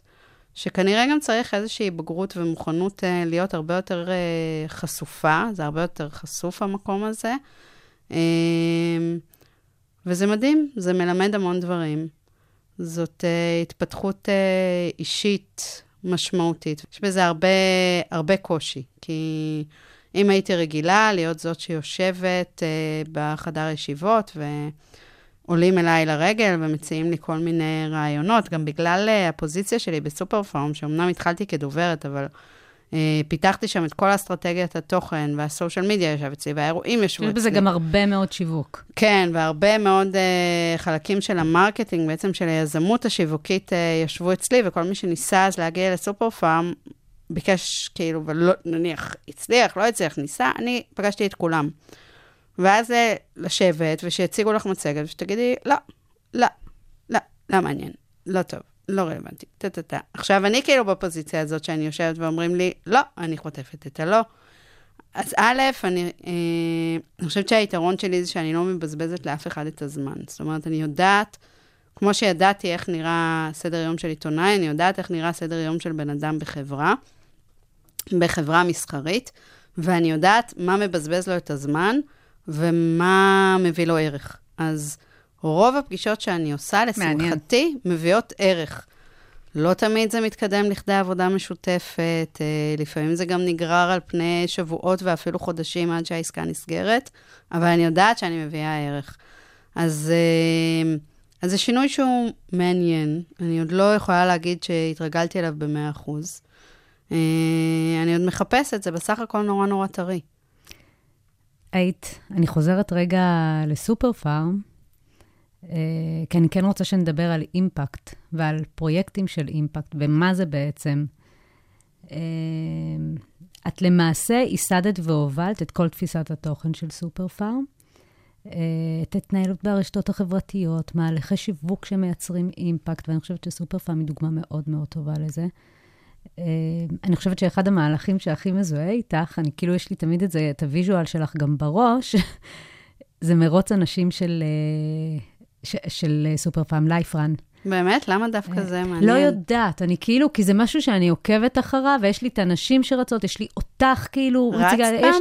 שכנראה גם צריך איזושהי בגרות ומוכנות uh, להיות הרבה יותר uh, חשופה, זה הרבה יותר חשוף המקום הזה. Um, וזה מדהים, זה מלמד המון דברים. זאת uh, התפתחות uh, אישית משמעותית. יש בזה הרבה, הרבה קושי, כי אם הייתי רגילה להיות זאת שיושבת uh, בחדר ישיבות ועולים אליי לרגל ומציעים לי כל מיני רעיונות, גם בגלל uh, הפוזיציה שלי בסופר פארם, שאומנם התחלתי כדוברת, אבל uh, פיתחתי שם את כל אסטרטגיית התוכן וה social media ישב אצלי, והאירועים ישבו יש אצלי. בזה גם הרבה מאוד שיווק. כן, והרבה מאוד אה, חלקים של ה marketing, בעצם של היזמות השיווקית, אה, ישבו אצלי, וכל מי שניסה אז להגיע לסופר פארם, ביקש, כאילו, ולא, נניח, הצליח, לא הצליח, ניסה, אני פגשתי את כולם. ואז לשבת, ושיציגו לך מצגת, ושתגידי, לא, לא, לא, לא מעניין, לא טוב, לא רלוונטי, טה-טה-טה. עכשיו, אני כאילו בפוזיציה הזאת שאני יושבת ואומרים לי, לא, אני חוטפת את הלא. אז א', אני, אה, אני חושבת שהיתרון שלי זה שאני לא מבזבזת לאף אחד את הזמן. זאת אומרת, אני יודעת, כמו שידעתי איך נראה סדר יום של עיתונאי, אני יודעת איך נראה סדר יום של בן אדם בחברה, בחברה מסחרית, ואני יודעת מה מבזבז לו את הזמן ומה מביא לו ערך. אז רוב הפגישות שאני עושה, מעניין. לשמחתי, מביאות ערך. לא תמיד זה מתקדם לכדי עבודה משותפת, אה, לפעמים זה גם נגרר על פני שבועות ואפילו חודשים עד שהעסקה נסגרת, אבל אני יודעת שאני מביאה ערך. אז, אה, אז זה שינוי שהוא מעניין, אני עוד לא יכולה להגיד שהתרגלתי אליו ב-100%. אה, אני עוד מחפשת, זה בסך הכל נורא נורא טרי. היית, אני חוזרת רגע לסופר פארם, אה, כי אני כן רוצה שנדבר על אימפקט ועל פרויקטים של אימפקט, ומה זה בעצם. אה, את למעשה ייסדת והובלת את כל תפיסת התוכן של סופר פארם, את ההתנהלות ברשתות החברתיות, מהלכי שיווק שמייצרים אימפקט, ואני חושבת שסופר פארם היא דוגמה מאוד מאוד טובה לזה. אה, אני חושבת שאחד המהלכים שהכי מזוהה איתך, אני כאילו, יש לי תמיד את זה, את ה visual שלך גם בראש, זה מרוץ הנשים של, אה, ש, של אה, סופר פארם, Life Run. באמת? למה דווקא זה מעניין? לא יודעת, אני כאילו, כי זה משהו שאני עוקבת אחריו, ויש לי את הנשים שרצות, יש לי אותך כאילו... רצת מציגה- יש-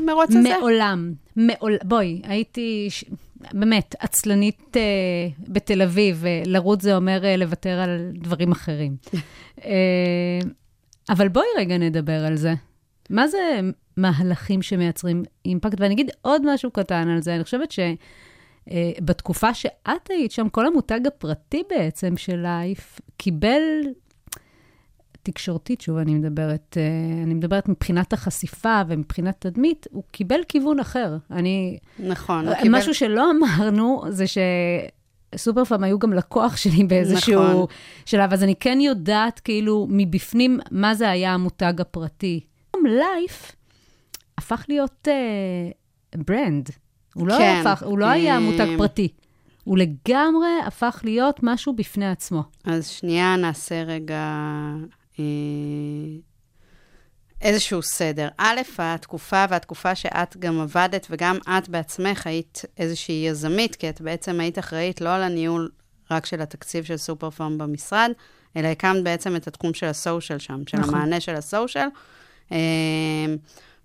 פעם במרוץ הזה? מעולם, מעול... בואי, הייתי ש... באמת עצלנית אה, בתל אביב, אה, לרוץ זה אומר אה, לוותר על דברים אחרים. אה, אבל בואי רגע נדבר על זה. מה זה מהלכים שמייצרים אימפקט? ואני אגיד עוד משהו קטן על זה, אני חושבת שבתקופה שאת היית שם, כל המותג הפרטי בעצם של לייף קיבל תקשורתית, שוב, אני מדברת, אה, אני מדברת מבחינת החשיפה ומבחינת תדמית, הוא קיבל כיוון אחר. אני... נכון, הוא קיבל... משהו שלא אמרנו, זה שסופר פארם היו גם לקוח שלי באיזשהו נכון. שלב, אז אני כן יודעת, כאילו, מבפנים, מה זה היה המותג הפרטי. לייף הפך להיות uh, ברנד. הוא לא, כן, הפך, הוא לא היה אה, מותג פרטי. הוא לגמרי הפך להיות משהו בפני עצמו. אז שנייה נעשה רגע אה, איזשהו סדר. א', התקופה והתקופה שאת גם עבדת, וגם את בעצמך היית איזושהי יזמית, כי את בעצם היית אחראית לא על הניהול רק של התקציב של סופר פארם במשרד, אלא הקמת בעצם את התחום של ה social שם, של נכון. המענה של ה social.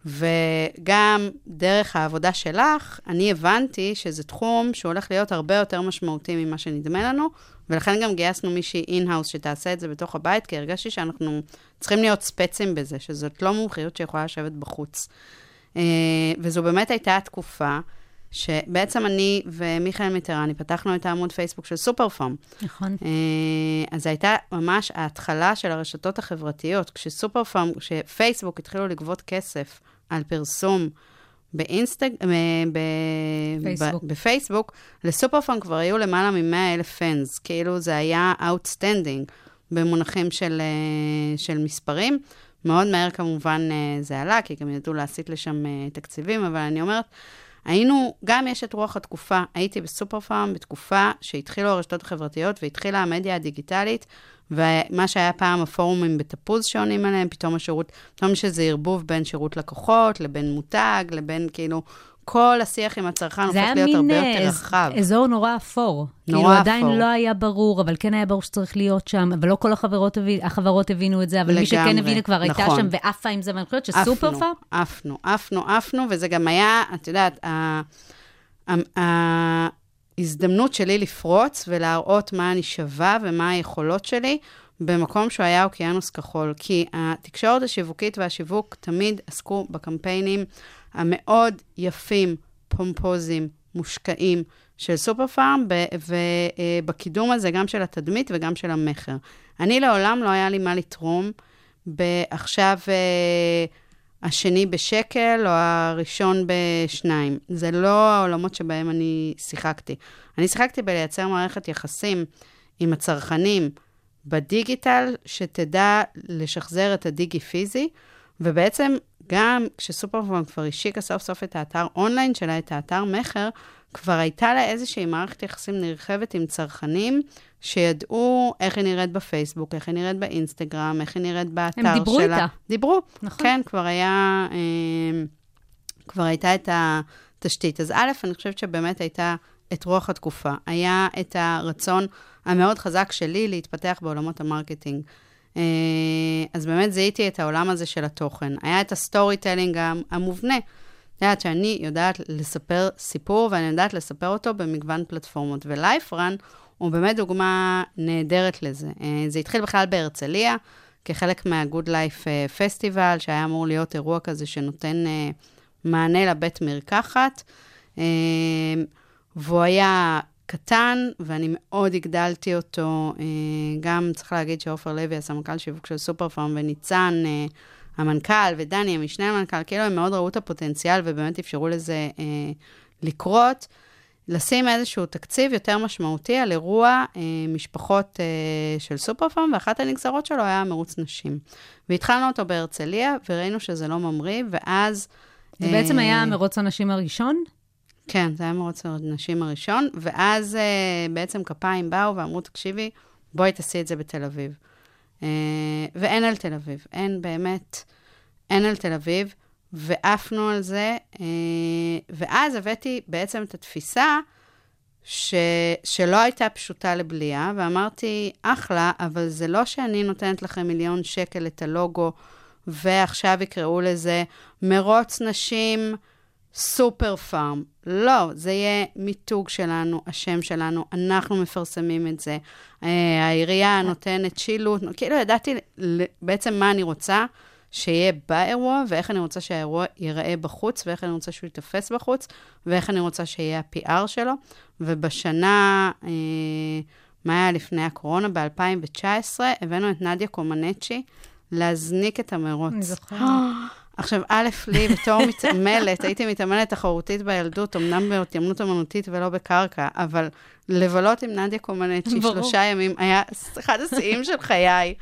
וגם דרך העבודה שלך, אני הבנתי שזה תחום שהולך להיות הרבה יותר משמעותי ממה שנדמה לנו, ולכן גם גייסנו מישהי in-house שתעשה את זה בתוך הבית, כי הרגשתי שאנחנו צריכים להיות ספצים בזה, שזאת לא מומחיות שיכולה לשבת בחוץ. אה, וזו באמת הייתה התקופה שבעצם אני ומיכאל מיטרני פתחנו את העמוד פייסבוק של סופר פארם. נכון. אה, אז זו הייתה ממש ההתחלה של הרשתות החברתיות, כשסופר פארם, כשפייסבוק התחילו לגבות כסף על פרסום באינסטג... אה, פייסבוק. בפייסבוק, לסופר פארם כבר היו למעלה מ-100 אלף fans, כאילו זה היה outstanding במונחים של, אה, של מספרים. מאוד מהר כמובן אה, זה עלה, כי גם ידעו להסיט לשם תקציבים, אבל אני אומרת, היינו, גם יש את רוח התקופה, הייתי בסופר פארם בתקופה שהתחילו הרשתות החברתיות והתחילה המדיה הדיגיטלית, ומה שהיה פעם הפורומים בתפוז שעונים עליהם, פתאום השירות, פתאום יש איזה ערבוב בין שירות לקוחות, לבין מותג, לבין כאילו, כל השיח עם הצרכן הופך זה היה להיות מין הרבה אה, יותר רחב. אזור נורא אפור. נורא כאילו, עדיין אפור. לא היה ברור, אבל כן היה ברור שצריך להיות שם, אבל לא כל החברות, החברות הבינו את זה, אבל מי שכן לגמרי, הבינה כבר הייתה נכון. שם ועפה עם זה, ואני חושבת שסופר פארם, עפנו, עפנו, עפנו, וזה גם היה, את יודעת, ההזדמנות שלי לפרוץ ולהראות מה אני שווה ומה היכולות שלי, במקום שהוא היה אוקיינוס כחול. כי התקשורת השיווקית והשיווק תמיד עסקו בקמפיינים המאוד יפים, פומפוזיים, מושקעים של סופר פארם, ובקידום הזה גם של התדמית וגם של המכר. אני לעולם לא היה לי מה לתרום בעכשיו אה, השני בשקל או הראשון בשניים. זה לא העולמות שבהם אני שיחקתי. אני שיחקתי בלייצר מערכת יחסים עם הצרכנים בדיגיטל, שתדע לשחזר את הדיגי פיזי, ובעצם גם כשסופר פארם כבר השיקה סוף סוף את האתר אונליין שלה, את האתר מכר, כבר הייתה לה איזושהי מערכת יחסים נרחבת עם צרכנים, שידעו איך היא נראית בפייסבוק, איך היא נראית באינסטגרם, איך היא נראית באתר שלה. דיברו איתה. דיברו, נכון. כן, כבר היה, אה, כבר הייתה את התשתית. אז א', אני חושבת שבאמת הייתה את רוח התקופה. היה את הרצון המאוד חזק שלי להתפתח בעולמות ה marketing. אה, אז באמת זיהיתי את העולם הזה של התוכן. היה את ה story telling המובנה. את יודעת שאני יודעת לספר סיפור, ואני יודעת לספר אותו במגוון פלטפורמות. ו LifeRun הוא באמת דוגמה נהדרת לזה. אה, זה התחיל בכלל בהרצליה, כחלק Life אה, Festival, שהיה אמור להיות אירוע כזה שנותן אה, מענה לבית מרקחת. והוא היה קטן, ואני מאוד הגדלתי אותו. אה, גם צריך להגיד שעופר לוי, הסמנכ"ל שיווק של סופר פארם, וניצן, אה, המנכ"ל, ודני, המשנה למנכ"ל, כאילו הם מאוד ראו את הפוטנציאל ובאמת אפשרו לזה אה, לקרות. לשים איזשהו תקציב יותר משמעותי על אירוע אה, משפחות אה, של סופר פארם, ואחת הנגזרות שלו היה מרוץ נשים. והתחלנו אותו בהרצליה, וראינו שזה לא ממריא, ואז... זה בעצם אה, היה מרוץ הנשים הראשון? כן, זה היה מרוץ הנשים הראשון, ואז uh, בעצם כפיים באו ואמרו, תקשיבי, בואי תעשי את זה בתל אביב. Uh, ואין על תל אביב, אין באמת, אין על תל אביב, ועפנו על זה, uh, ואז הבאתי בעצם את התפיסה ש, שלא הייתה פשוטה לבלייה, ואמרתי, אחלה, אבל זה לא שאני נותנת לכם מיליון שקל את הלוגו, ועכשיו יקראו לזה מרוץ נשים, סופר פארם. לא, זה יהיה מיתוג שלנו, השם שלנו, אנחנו מפרסמים את זה. אה, העירייה נותנת שילוט, כאילו ידעתי בעצם מה אני רוצה שיהיה באירוע, ואיך אני רוצה שהאירוע ייראה בחוץ, ואיך אני רוצה שהוא ייתפס בחוץ, ואיך אני רוצה שיהיה ה-PR שלו. ובשנה, אה, מה היה לפני הקורונה? ב-2019, הבאנו את נדיה קומנצ'י להזניק את המרוץ. אני זוכרת. עכשיו, א', לי בתור מתעמלת, הייתי מתעמלת תחרותית בילדות, אמנם בהתיימנות אמנותית ולא בקרקע, אבל לבלות עם נדיה קומנצ'י. שלושה ימים היה אחד השיאים של חיי.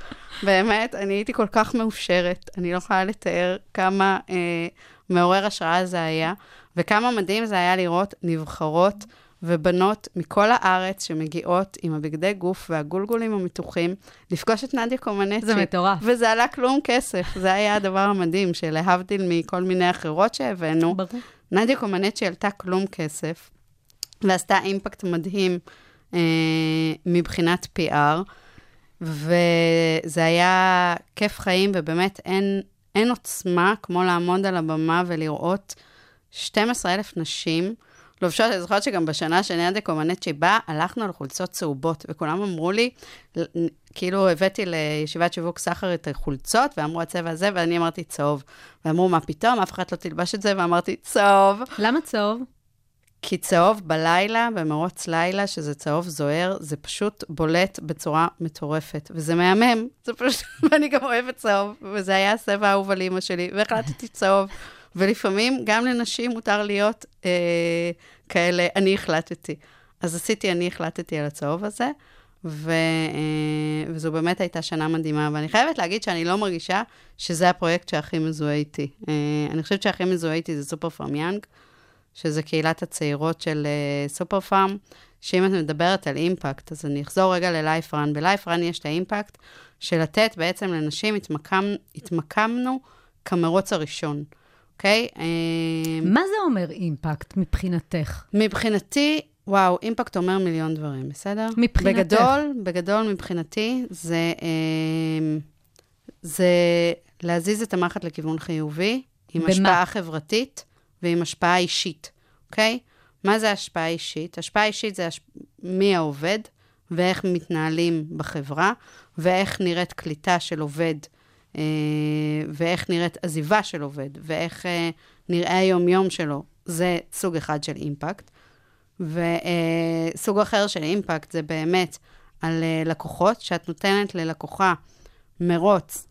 באמת, אני הייתי כל כך מאושרת, אני לא יכולה לתאר כמה אה, מעורר השראה זה היה, וכמה מדהים זה היה לראות נבחרות ובנות מכל הארץ שמגיעות עם הבגדי גוף והגולגולים המתוחים, לפגוש את נדיה קומנצ'י. זה מטורף. וזה עלה כלום כסף, זה היה הדבר המדהים, שלהבדיל מכל מיני אחרות שהבאנו, ברור. נדיה קומנצ'י עלתה כלום כסף, ועשתה אימפקט מדהים אה, מבחינת PR, וזה היה כיף חיים, ובאמת אין, אין עוצמה כמו לעמוד על הבמה ולראות 12,000 נשים. לובשות, אני זוכרת שגם בשנה שנדיה קומנצ'י באה, הלכנו על חולצות צהובות, וכולם אמרו לי, כאילו הבאתי לישיבת שיווק סחר את החולצות, ואמרו הצבע הזה, ואני אמרתי צהוב. ואמרו, מה פתאום, אף אחד לא תלבש את זה, ואמרתי, צהוב. למה צהוב? כי צהוב בלילה, במרוץ לילה, שזה צהוב זוהר, זה פשוט בולט בצורה מטורפת. וזה מהמם, זה פשוט, ואני גם אוהבת צהוב, וזה היה הסבע האהוב על אימא שלי, והחלטתי צהוב. ולפעמים גם לנשים מותר להיות אה, כאלה, אני החלטתי. אז עשיתי, אני החלטתי על הצהוב הזה, ו, אה, וזו באמת הייתה שנה מדהימה. ואני חייבת להגיד שאני לא מרגישה שזה הפרויקט שהכי מזוהה איתי. אה, אני חושבת שהכי מזוהה איתי זה סופר פארם Young, שזה קהילת הצעירות של אה, סופר פארם, שאם את מדברת על אימפקט, אז אני אחזור רגע ל LifeRun. ב LifeRun יש את האימפקט של לתת בעצם לנשים, התמקם, התמקמנו כמרוץ הראשון. אוקיי? Okay? מה זה אומר אימפקט מבחינתך? מבחינתי, וואו, אימפקט אומר מיליון דברים, בסדר? מבחינתך. בגדול, בגדול מבחינתי, זה, אה, זה להזיז את המחט לכיוון חיובי, עם במה? השפעה חברתית ועם השפעה אישית, אוקיי? מה זה השפעה אישית? השפעה אישית זה השפ... מי העובד ואיך מתנהלים בחברה, ואיך נראית קליטה של עובד ואיך נראית עזיבה של עובד, ואיך אה, נראה היום-יום שלו, זה סוג אחד של אימפקט. וסוג אחר של אימפקט זה באמת על אה, לקוחות, שאת נותנת ללקוחה מרוץ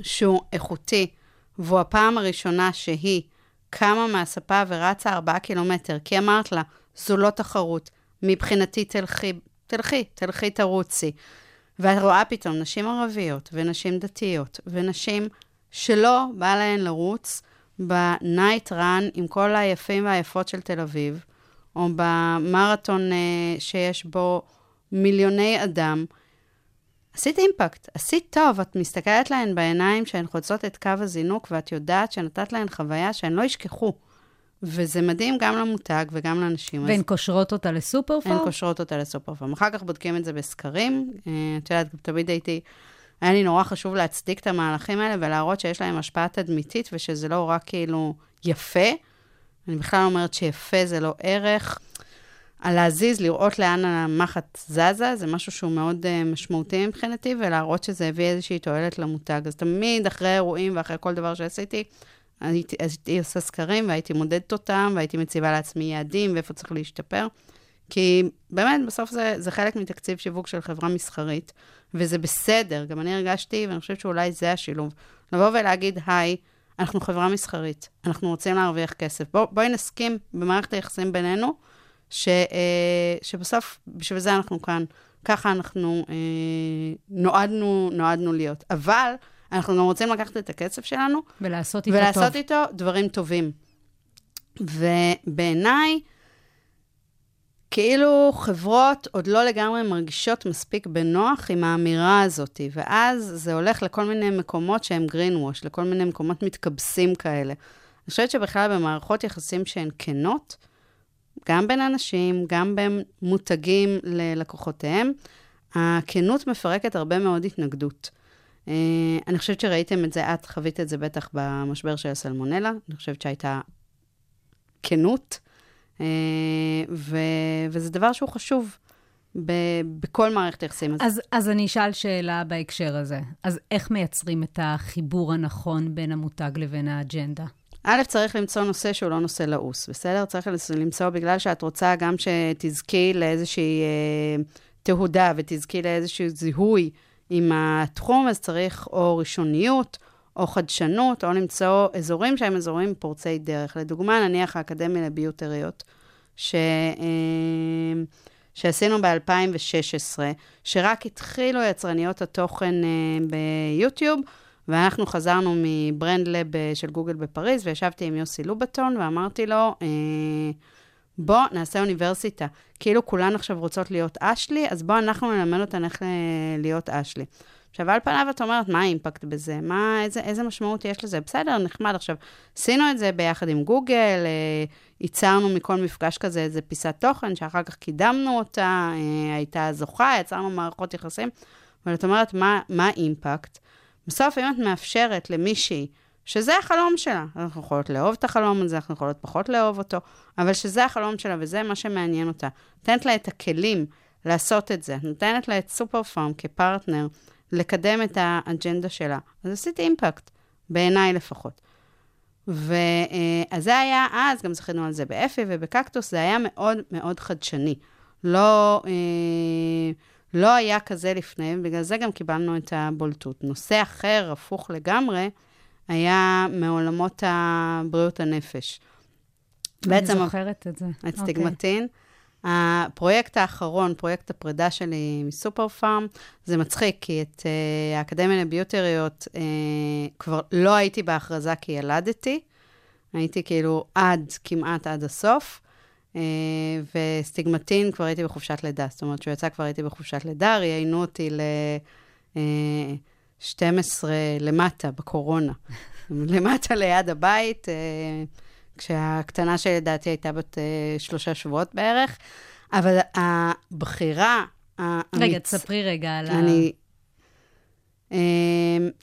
שהוא איכותי, והוא הפעם הראשונה שהיא קמה מהספה ורצה ארבעה קילומטר, כי אמרת לה, זו לא תחרות, מבחינתי תלכי, תלכי, תלכי תרוצי. ואת רואה פתאום נשים ערביות, ונשים דתיות, ונשים שלא בא להן לרוץ בנייט רן עם כל היפים והיפות של תל אביב, או במרתון אה, שיש בו מיליוני אדם, עשית אימפקט, עשית טוב, את מסתכלת להן בעיניים שהן חוצות את קו הזינוק, ואת יודעת שנתת להן חוויה שהן לא ישכחו. וזה מדהים גם למותג וגם לאנשים. והן קושרות אותה לסופר הן פארם? קושרות אותה לסופר פארם. אחר כך בודקים את זה בסקרים. אה, את יודעת, תמיד הייתי, היה לי נורא חשוב להצדיק את המהלכים האלה ולהראות שיש להם השפעה תדמיתית ושזה לא רק כאילו יפה. אני בכלל אומרת שיפה זה לא ערך. על להזיז, לראות לאן המחט זזה, זה משהו שהוא מאוד uh, משמעותי מבחינתי, ולהראות שזה הביא איזושהי תועלת למותג. אז תמיד אחרי אירועים ואחרי כל דבר שעשיתי, הייתי, הייתי עושה סקרים והייתי מודדת אותם, והייתי מציבה לעצמי יעדים ואיפה צריך להשתפר. כי באמת, בסוף זה, זה חלק מתקציב שיווק של חברה מסחרית, וזה בסדר, גם אני הרגשתי, ואני חושבת שאולי זה השילוב. לבוא ולהגיד, היי, אנחנו חברה מסחרית, אנחנו רוצים להרוויח כסף. בוא, בואי נסכים במערכת היחסים בינינו, ש, אה, שבסוף, בשביל זה אנחנו כאן. ככה אנחנו אה, נועדנו, נועדנו להיות. אבל אנחנו גם רוצים לקחת את הכסף שלנו ולעשות איתו טוב. ולעשות איתו דברים טובים. ובעיניי, כאילו חברות עוד לא לגמרי מרגישות מספיק בנוח עם האמירה הזאת, ואז זה הולך לכל מיני מקומות שהם green wash, לכל מיני מקומות מתקבסים כאלה. אני חושבת שבכלל במערכות יחסים שהן כנות, גם בין אנשים, גם בין מותגים ללקוחותיהם, הכנות מפרקת הרבה מאוד התנגדות. אה, אני חושבת שראיתם את זה, את חווית את זה בטח במשבר של הסלמונלה, אני חושבת שהייתה כנות, אה, ו, וזה דבר שהוא חשוב ב, בכל מערכת היחסים. אז, אז אני אשאל שאלה בהקשר הזה. אז איך מייצרים את החיבור הנכון בין המותג לבין האג'נדה? א', צריך למצוא נושא שהוא לא נושא לעוס, בסדר? צריך למצוא בגלל שאת רוצה גם שתזכי לאיזושהי אה, תהודה ותזכי לאיזשהו זיהוי עם התחום, אז צריך או ראשוניות, או חדשנות, או למצוא אזורים שהם אזורים פורצי דרך. לדוגמה, נניח האקדמיה לביוטריות, ש... אה, שעשינו ב-2016, שרק התחילו יצרניות התוכן אה, ביוטיוב, ואנחנו חזרנו מברנדלב אה, של גוגל בפריז, וישבתי עם יוסי לובטון, ואמרתי לו, אה, בוא נעשה אוניברסיטה. כאילו כולן עכשיו רוצות להיות אשלי, אז בוא אנחנו נלמד אותן איך אה, להיות אשלי. עכשיו, על פניו את אומרת, מה האימפקט בזה? מה, איזה, איזה משמעות יש לזה? בסדר, נחמד. עכשיו, עשינו את זה ביחד עם גוגל, אה, ייצרנו מכל מפגש כזה איזה פיסת תוכן, שאחר כך קידמנו אותה, אה, הייתה זוכה, יצרנו מערכות יחסים, אבל את אומרת, מה, מה האימפקט? בסוף, אם את מאפשרת למישהי, שזה החלום שלה, אנחנו יכולות לאהוב את החלום הזה, אנחנו יכולות פחות לאהוב אותו, אבל שזה החלום שלה וזה מה שמעניין אותה. נותנת לה את הכלים לעשות את זה, נותנת לה את סופר פארם כפרטנר, לקדם את האג'נדה שלה. אז עשית אימפקט, בעיניי לפחות. ואז זה היה אז, גם זכינו על זה באפי ובקקטוס, זה היה מאוד מאוד חדשני. לא, אה, לא היה כזה לפני, ובגלל זה גם קיבלנו את הבולטות. נושא אחר, הפוך לגמרי, היה מעולמות בריאות הנפש. אני זוכרת את זה. הסטיגמטין. Okay. הפרויקט האחרון, פרויקט הפרידה שלי מסופר פארם, זה מצחיק, כי את uh, האקדמיה לביוטריות uh, כבר לא הייתי בהכרזה כי ילדתי, הייתי כאילו עד, כמעט עד הסוף, uh, וסטיגמטין כבר הייתי בחופשת לידה, זאת אומרת, שהוא יצא כבר הייתי בחופשת לידה, ראיינו אותי ל... Uh, 12 למטה, בקורונה. למטה ליד הבית, כשהקטנה שלי, לדעתי, הייתה בת שלושה שבועות בערך. אבל הבחירה האמיץ... רגע, תספרי רגע על ה... אני...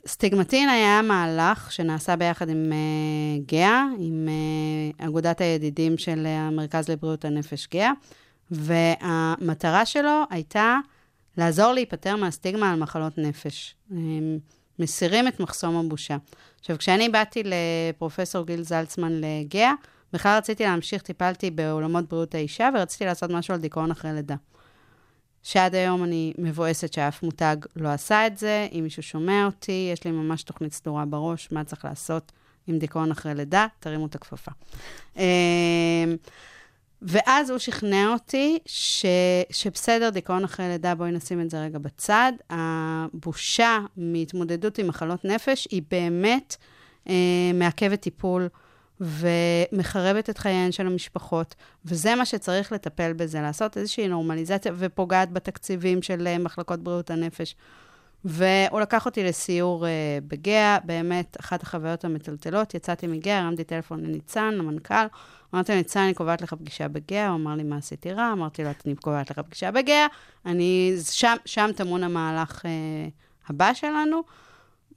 סטיגמטין היה מהלך שנעשה ביחד עם uh, גאה, עם אגודת הידידים של המרכז לבריאות הנפש גאה, והמטרה שלו הייתה לעזור להיפטר מהסטיגמה על מחלות נפש. מסירים את מחסום הבושה. עכשיו, כשאני באתי לפרופסור גיל זלצמן לגאה, בכלל רציתי להמשיך, טיפלתי בעולמות בריאות האישה, ורציתי לעשות משהו על דיכאון אחרי לידה. שעד היום אני מבואסת שאף מותג לא עשה את זה. אם מישהו שומע אותי, יש לי ממש תוכנית סדורה בראש, מה צריך לעשות עם דיכאון אחרי לידה, תרימו את הכפפה. ואז הוא שכנע אותי ש, שבסדר, דיכאון אחרי לידה, בואי נשים את זה רגע בצד. הבושה מהתמודדות עם מחלות נפש היא באמת אה, מעכבת טיפול. ומחרבת את חייהן של המשפחות, וזה מה שצריך לטפל בזה, לעשות איזושהי נורמליזציה, ופוגעת בתקציבים של אה, מחלקות בריאות הנפש. והוא לקח אותי לסיור uh, בגאה, באמת, אחת החוויות המטלטלות, יצאתי מגאה, הרמתי טלפון לניצן, המנכ"ל, אמרתי לו, ניצן, אני קובעת לך פגישה בגאה, הוא אמר לי, מה עשיתי רע? אמרתי לו, אני קובעת לך פגישה בגאה, אני, שם, שם טמון המהלך uh, הבא שלנו.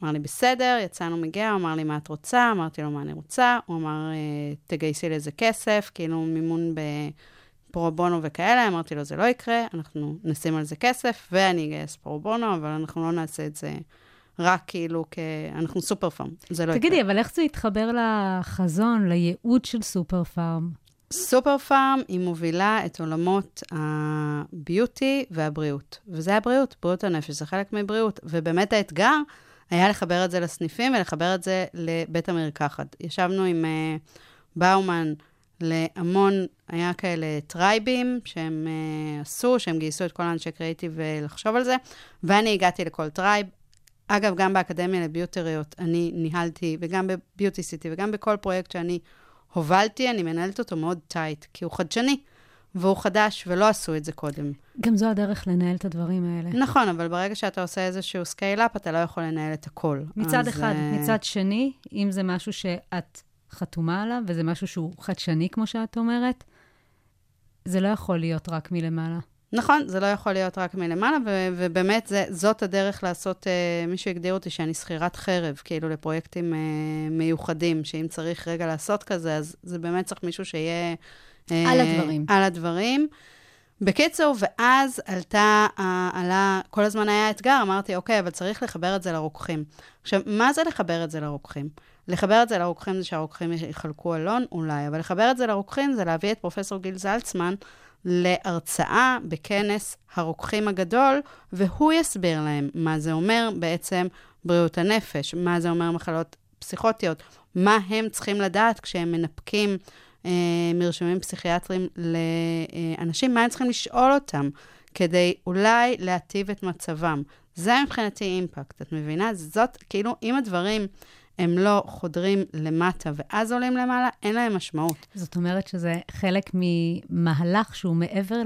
אמר לי, בסדר, יצאנו מגאה, הוא אמר לי, מה את רוצה? אמרתי לו, מה אני רוצה? הוא אמר, אה, תגייסי לזה כסף, כאילו מימון בפרו בונו וכאלה. אמרתי לו, זה לא יקרה, אנחנו נשים על זה כסף, ואני אגייס פרו בונו, אבל אנחנו לא נעשה את זה רק כאילו כ... אנחנו סופר פארם, זה לא תגידי, יקרה. אבל איך זה יתחבר לחזון, לייעוד של סופר פארם? סופר פארם היא מובילה את עולמות ה beauty והבריאות. וזה הבריאות, בריאות הנפש, זה חלק מבריאות. ובאמת האתגר היה לחבר את זה לסניפים ולחבר את זה לבית המרקחת. ישבנו עם אה, באומן להמון, היה כאלה טרייבים שהם אה, עשו, שהם גייסו את כל האנשי קריאיטיב אה, לחשוב על זה, ואני הגעתי לכל tribe. אגב, גם באקדמיה לביוטריות אני ניהלתי, וגם ב Beauty City, וגם בכל פרויקט שאני הובלתי, אני מנהלת אותו מאוד tight, כי הוא חדשני, והוא חדש, ולא עשו את זה קודם. גם זו הדרך לנהל את הדברים האלה. נכון, אבל ברגע שאתה עושה איזשהו scale-up, אתה לא יכול לנהל את הכל. מצד אז, אחד. אה, מצד שני, אם זה משהו שאת חתומה עליו, וזה משהו שהוא חדשני, כמו שאת אומרת, זה לא יכול להיות רק מלמעלה. נכון, זה לא יכול להיות רק מלמעלה, ו- ובאמת זה, זאת הדרך לעשות, uh, מישהו הגדיר אותי שאני שכירת חרב, כאילו לפרויקטים uh, מיוחדים, שאם צריך רגע לעשות כזה, אז זה באמת צריך מישהו שיהיה... uh, על הדברים. על הדברים. בקיצור, ואז עלתה, uh, עלה, כל הזמן היה אתגר, אמרתי, אוקיי, אבל צריך לחבר את זה לרוקחים. עכשיו, מה זה לחבר את זה לרוקחים? לחבר את זה לרוקחים זה שהרוקחים יחלקו אלון, אולי, אבל לחבר את זה לרוקחים זה להביא את פרופסור גיל זלצמן להרצאה בכנס הרוקחים הגדול, והוא יסביר להם מה זה אומר בעצם בריאות הנפש, מה זה אומר מחלות פסיכוטיות, מה הם צריכים לדעת כשהם מנפקים אה, מרשמים פסיכיאטריים לאנשים, מה הם צריכים לשאול אותם, כדי אולי להטיב את מצבם. זה מבחינתי אימפקט, את מבינה? זאת, כאילו, אם הדברים הם לא חודרים למטה ואז עולים למעלה, אין להם משמעות. זאת אומרת שזה חלק ממהלך שהוא מעבר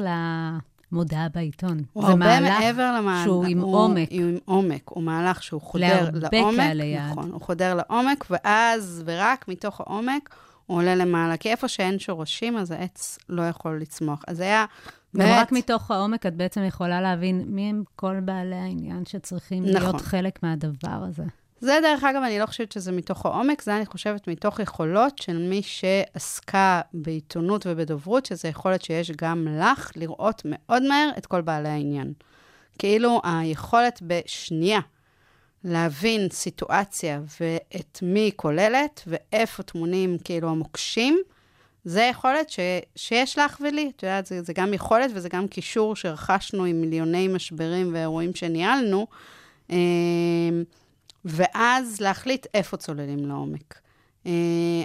למודעה בעיתון. הוא זה מהלך מעבר למהלך. שהוא עם הוא, עומק. הוא עם עומק, הוא מהלך שהוא חודר להרבה לעומק. יעד. נכון, הוא חודר לעומק, ואז, ורק מתוך העומק, הוא עולה למעלה. כי איפה שאין שורשים, אז העץ לא יכול לצמוח. אז היה באמת... רק מתוך העומק את בעצם יכולה להבין מי הם כל בעלי העניין שצריכים נכון. להיות חלק מהדבר הזה. זה דרך אגב, אני לא חושבת שזה מתוך העומק, זה אני חושבת מתוך יכולות של מי שעסקה בעיתונות ובדוברות, שזה יכולת שיש גם לך לראות מאוד מהר את כל בעלי העניין. כאילו היכולת בשנייה להבין סיטואציה ואת מי היא כוללת ואיפה טמונים כאילו המוקשים, זה יכולת ש, שיש לך ולי. את יודעת, זה, זה גם יכולת וזה גם קישור שרכשנו עם מיליוני משברים ואירועים שניהלנו. אמ, ואז להחליט איפה צוללים לעומק. אה,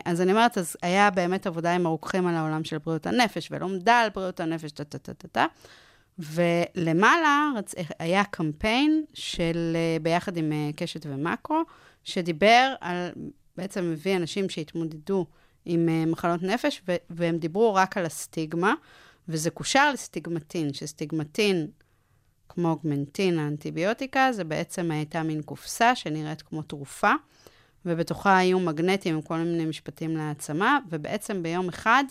אז אני אומרת, אז היה באמת עבודה עם הרוקחים על העולם של בריאות הנפש, ולומדה על בריאות הנפש, טה-טה-טה-טה. ולמעלה רצ... היה קמפיין של, אה, ביחד עם אה, קשת ומקרו, שדיבר על, בעצם הביא אנשים שהתמודדו עם מחלות נפש, ו- והם דיברו רק על הסטיגמה, וזה קושר לסטיגמטין, שסטיגמטין, כמו אוגמנטין, האנטיביוטיקה, זה בעצם הייתה מין קופסה שנראית כמו תרופה, ובתוכה היו מגנטים עם כל מיני משפטים להעצמה, ובעצם ביום אחד,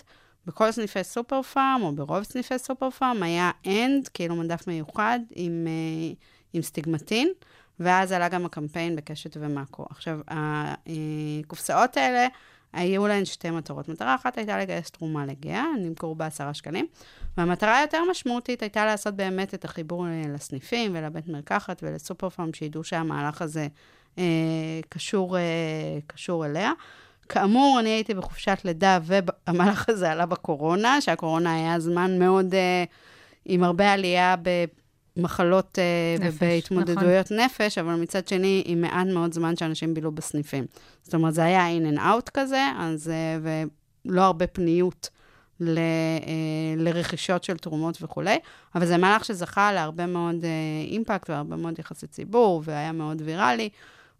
בכל סניפי סופר פארם, או ברוב סניפי סופר פארם, היה end, כאילו מדף מיוחד, עם, אה, עם סטיגמטין, ואז עלה גם הקמפיין בקשת ומאקו. עכשיו, הקופסאות האלה, היו להן שתי מטרות. מטרה אחת הייתה לגייס תרומה לגאה, נמכרו בעשרה שקלים, והמטרה היותר משמעותית הייתה לעשות באמת את החיבור אה, לסניפים ולבית מרקחת ולסופר פארם, שידעו שהמהלך הזה אה, קשור, אה, קשור אליה. כאמור, אני הייתי בחופשת לידה, והמהלך הזה עלה בקורונה, שהקורונה היה זמן מאוד, אה, עם הרבה עלייה במחלות אה, נפש, ובהתמודדויות נכון. נפש, אבל מצד שני, עם מעט מאוד זמן שאנשים בילו בסניפים. זאת אומרת, זה היה in and out כזה, אז, אה, ולא הרבה פניות. ל, אה, לרכישות של תרומות וכולי, אבל זה מהלך שזכה להרבה מאוד אה, אימפקט והרבה מאוד יחסי ציבור, והיה מאוד ויראלי.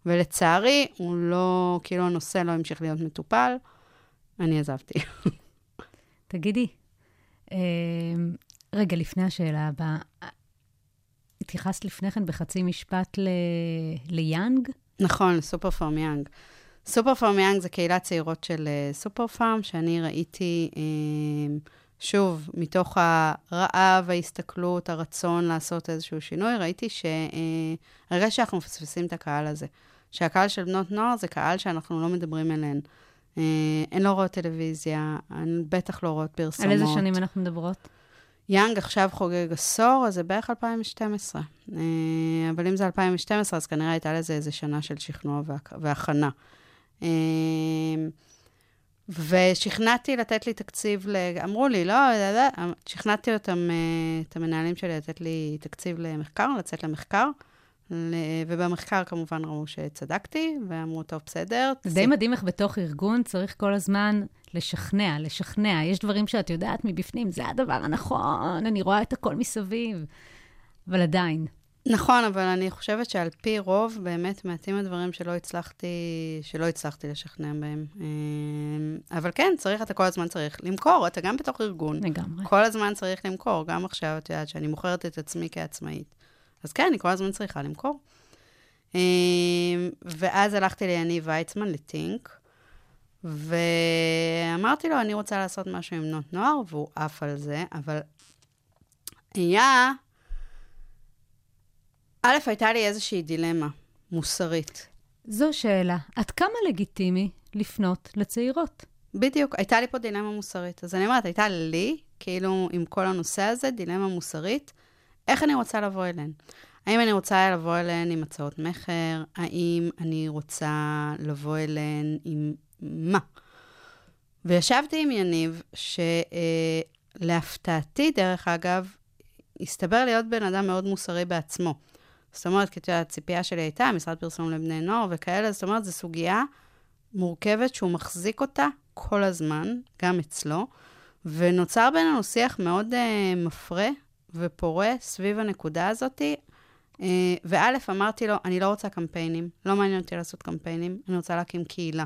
ולצערי, הוא לא, כאילו הנושא לא המשיך להיות מטופל. אני עזבתי. תגידי, אה, רגע, לפני השאלה הבאה, התייחסת לפני כן בחצי משפט ל... ל Young? נכון, סופר פארם Young. סופר פארם Young זה קהילת צעירות של אה, סופר פארם, שאני ראיתי, אה, שוב, מתוך הרעב, ההסתכלות, הרצון לעשות איזשהו שינוי, ראיתי שהרגע שאנחנו מפספסים את הקהל הזה, שהקהל של בנות נוער זה קהל שאנחנו לא מדברים אליהן. אה, הן לא רואות טלוויזיה, הן בטח לא רואות פרסומות. על איזה שנים אנחנו מדברות? יאנג עכשיו חוגג עשור, אז זה בערך 2012. אה, אבל אם זה 2012, אז כנראה הייתה לזה איזה שנה של שכנוע והכנה. אה, ושכנעתי לתת לי תקציב, ל... אמרו לי, לא, לא, לא, שכנעתי אותם, אה, את המנהלים שלי, לתת לי תקציב למחקר, לצאת למחקר. ובמחקר כמובן ראו שצדקתי, ואמרו, טוב, בסדר. זה די מדהים איך בתוך ארגון צריך כל הזמן לשכנע, לשכנע. יש דברים שאת יודעת מבפנים, זה הדבר הנכון, אני רואה את הכל מסביב. אבל עדיין. נכון, אבל אני חושבת שעל פי רוב, באמת מעטים הדברים שלא הצלחתי, שלא הצלחתי לשכנע בהם. אה, אבל כן, צריך, אתה כל הזמן צריך למכור, אתה גם בתוך ארגון. לגמרי. כל הזמן צריך למכור, גם עכשיו, את יודעת, שאני מוכרת את עצמי כעצמאית. אז כן, אני כל הזמן צריכה למכור. אה, ואז הלכתי ליניב ויצמן, לטינק, ואמרתי לו, אני רוצה לעשות משהו עם בנות נוער, והוא עף על זה, אבל היה... א', הייתה לי איזושהי דילמה מוסרית. זו שאלה. עד כמה לגיטימי לפנות לצעירות? בדיוק, הייתה לי פה דילמה מוסרית. אז אני אומרת, הייתה לי, כאילו, עם כל הנושא הזה, דילמה מוסרית, איך אני רוצה לבוא אליהן. האם אני רוצה לבוא אליהן עם הצעות מכר? האם אני רוצה לבוא אליהן עם מה? וישבתי עם יניב, שלהפתעתי, דרך אגב, הסתבר להיות בן אדם מאוד מוסרי בעצמו. זאת אומרת, כי את יודעת, הציפייה שלי הייתה, משרד פרסום לבני נוער וכאלה, זאת אומרת, זו סוגיה מורכבת שהוא מחזיק אותה כל הזמן, גם אצלו, ונוצר בינינו שיח מאוד uh, מפרה ופורה סביב הנקודה הזאתי. Uh, וא', אמרתי לו, אני לא רוצה קמפיינים, לא מעניין אותי לעשות קמפיינים, אני רוצה להקים קהילה.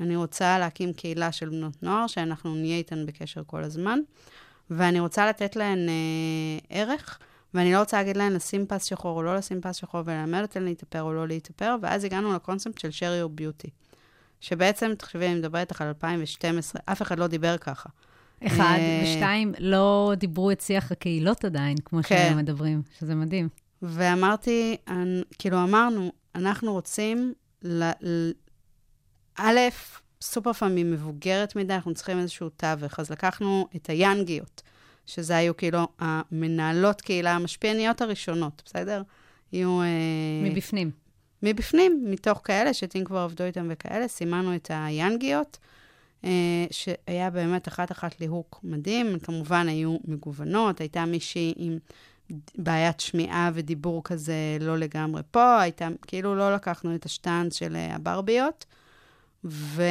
אני רוצה להקים קהילה של בנות נוער, שאנחנו נהיה איתן בקשר כל הזמן, ואני רוצה לתת להן uh, ערך, ואני לא רוצה להגיד להן לשים פס שחור או לא לשים פס שחור, וללמד אותן להתאפר או לא להתאפר, ואז הגענו לקונספט של share your beauty. שבעצם, תחשבי, אני מדברת איתך על 2012, אף אחד לא דיבר ככה. אחד, אה, ושתיים, לא דיברו את שיח הקהילות עדיין, כמו כן. שהיום מדברים, שזה מדהים. ואמרתי, אני, כאילו אמרנו, אנחנו רוצים, ל, ל, א', סופר פעמים מבוגרת מדי, אנחנו צריכים איזשהו תווך. אז לקחנו את היאנגיות, שזה היו כאילו המנהלות קהילה, המשפיעניות הראשונות, בסדר? יהיו... אה, מבפנים. מבפנים, מתוך כאלה שטים כבר עבדו איתם וכאלה, סימנו את היאנגיות, אה, שהיה באמת אחת-אחת ליהוק מדהים, כמובן היו מגוונות, הייתה מישהי עם בעיית שמיעה ודיבור כזה לא לגמרי פה, הייתה, כאילו לא לקחנו את השטאנץ של אה, הברביות, ו,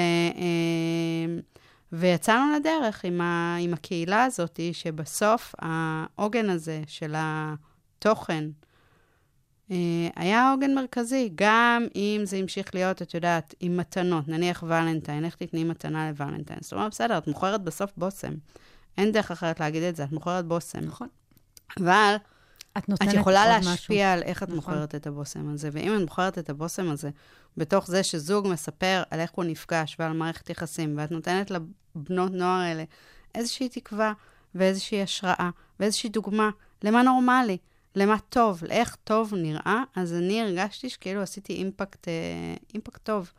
ויצאנו לדרך עם, ה, עם הקהילה הזאת, שבסוף העוגן הזה של התוכן, אה, היה עוגן מרכזי, גם אם זה המשיך להיות, את יודעת, עם מתנות, נניח ולנטיין, איך תתני מתנה לוולנטיין? זאת אומרת, בסדר, את מוכרת בסוף בושם. אין דרך אחרת להגיד את זה, את מוכרת בושם. נכון. אבל את את יכולה עוד משהו. להשפיע על איך את נכון. מוכרת את הבושם הזה, ואם את מוכרת את הבושם הזה, בתוך זה שזוג מספר על איך הוא נפגש ועל מערכת יחסים, ואת נותנת לבנות נוער האלה איזושהי תקווה ואיזושהי השראה ואיזושהי דוגמה למה נורמלי, למה טוב, לאיך טוב נראה, אז אני הרגשתי שכאילו עשיתי אימפקט, אה, אימפקט טוב.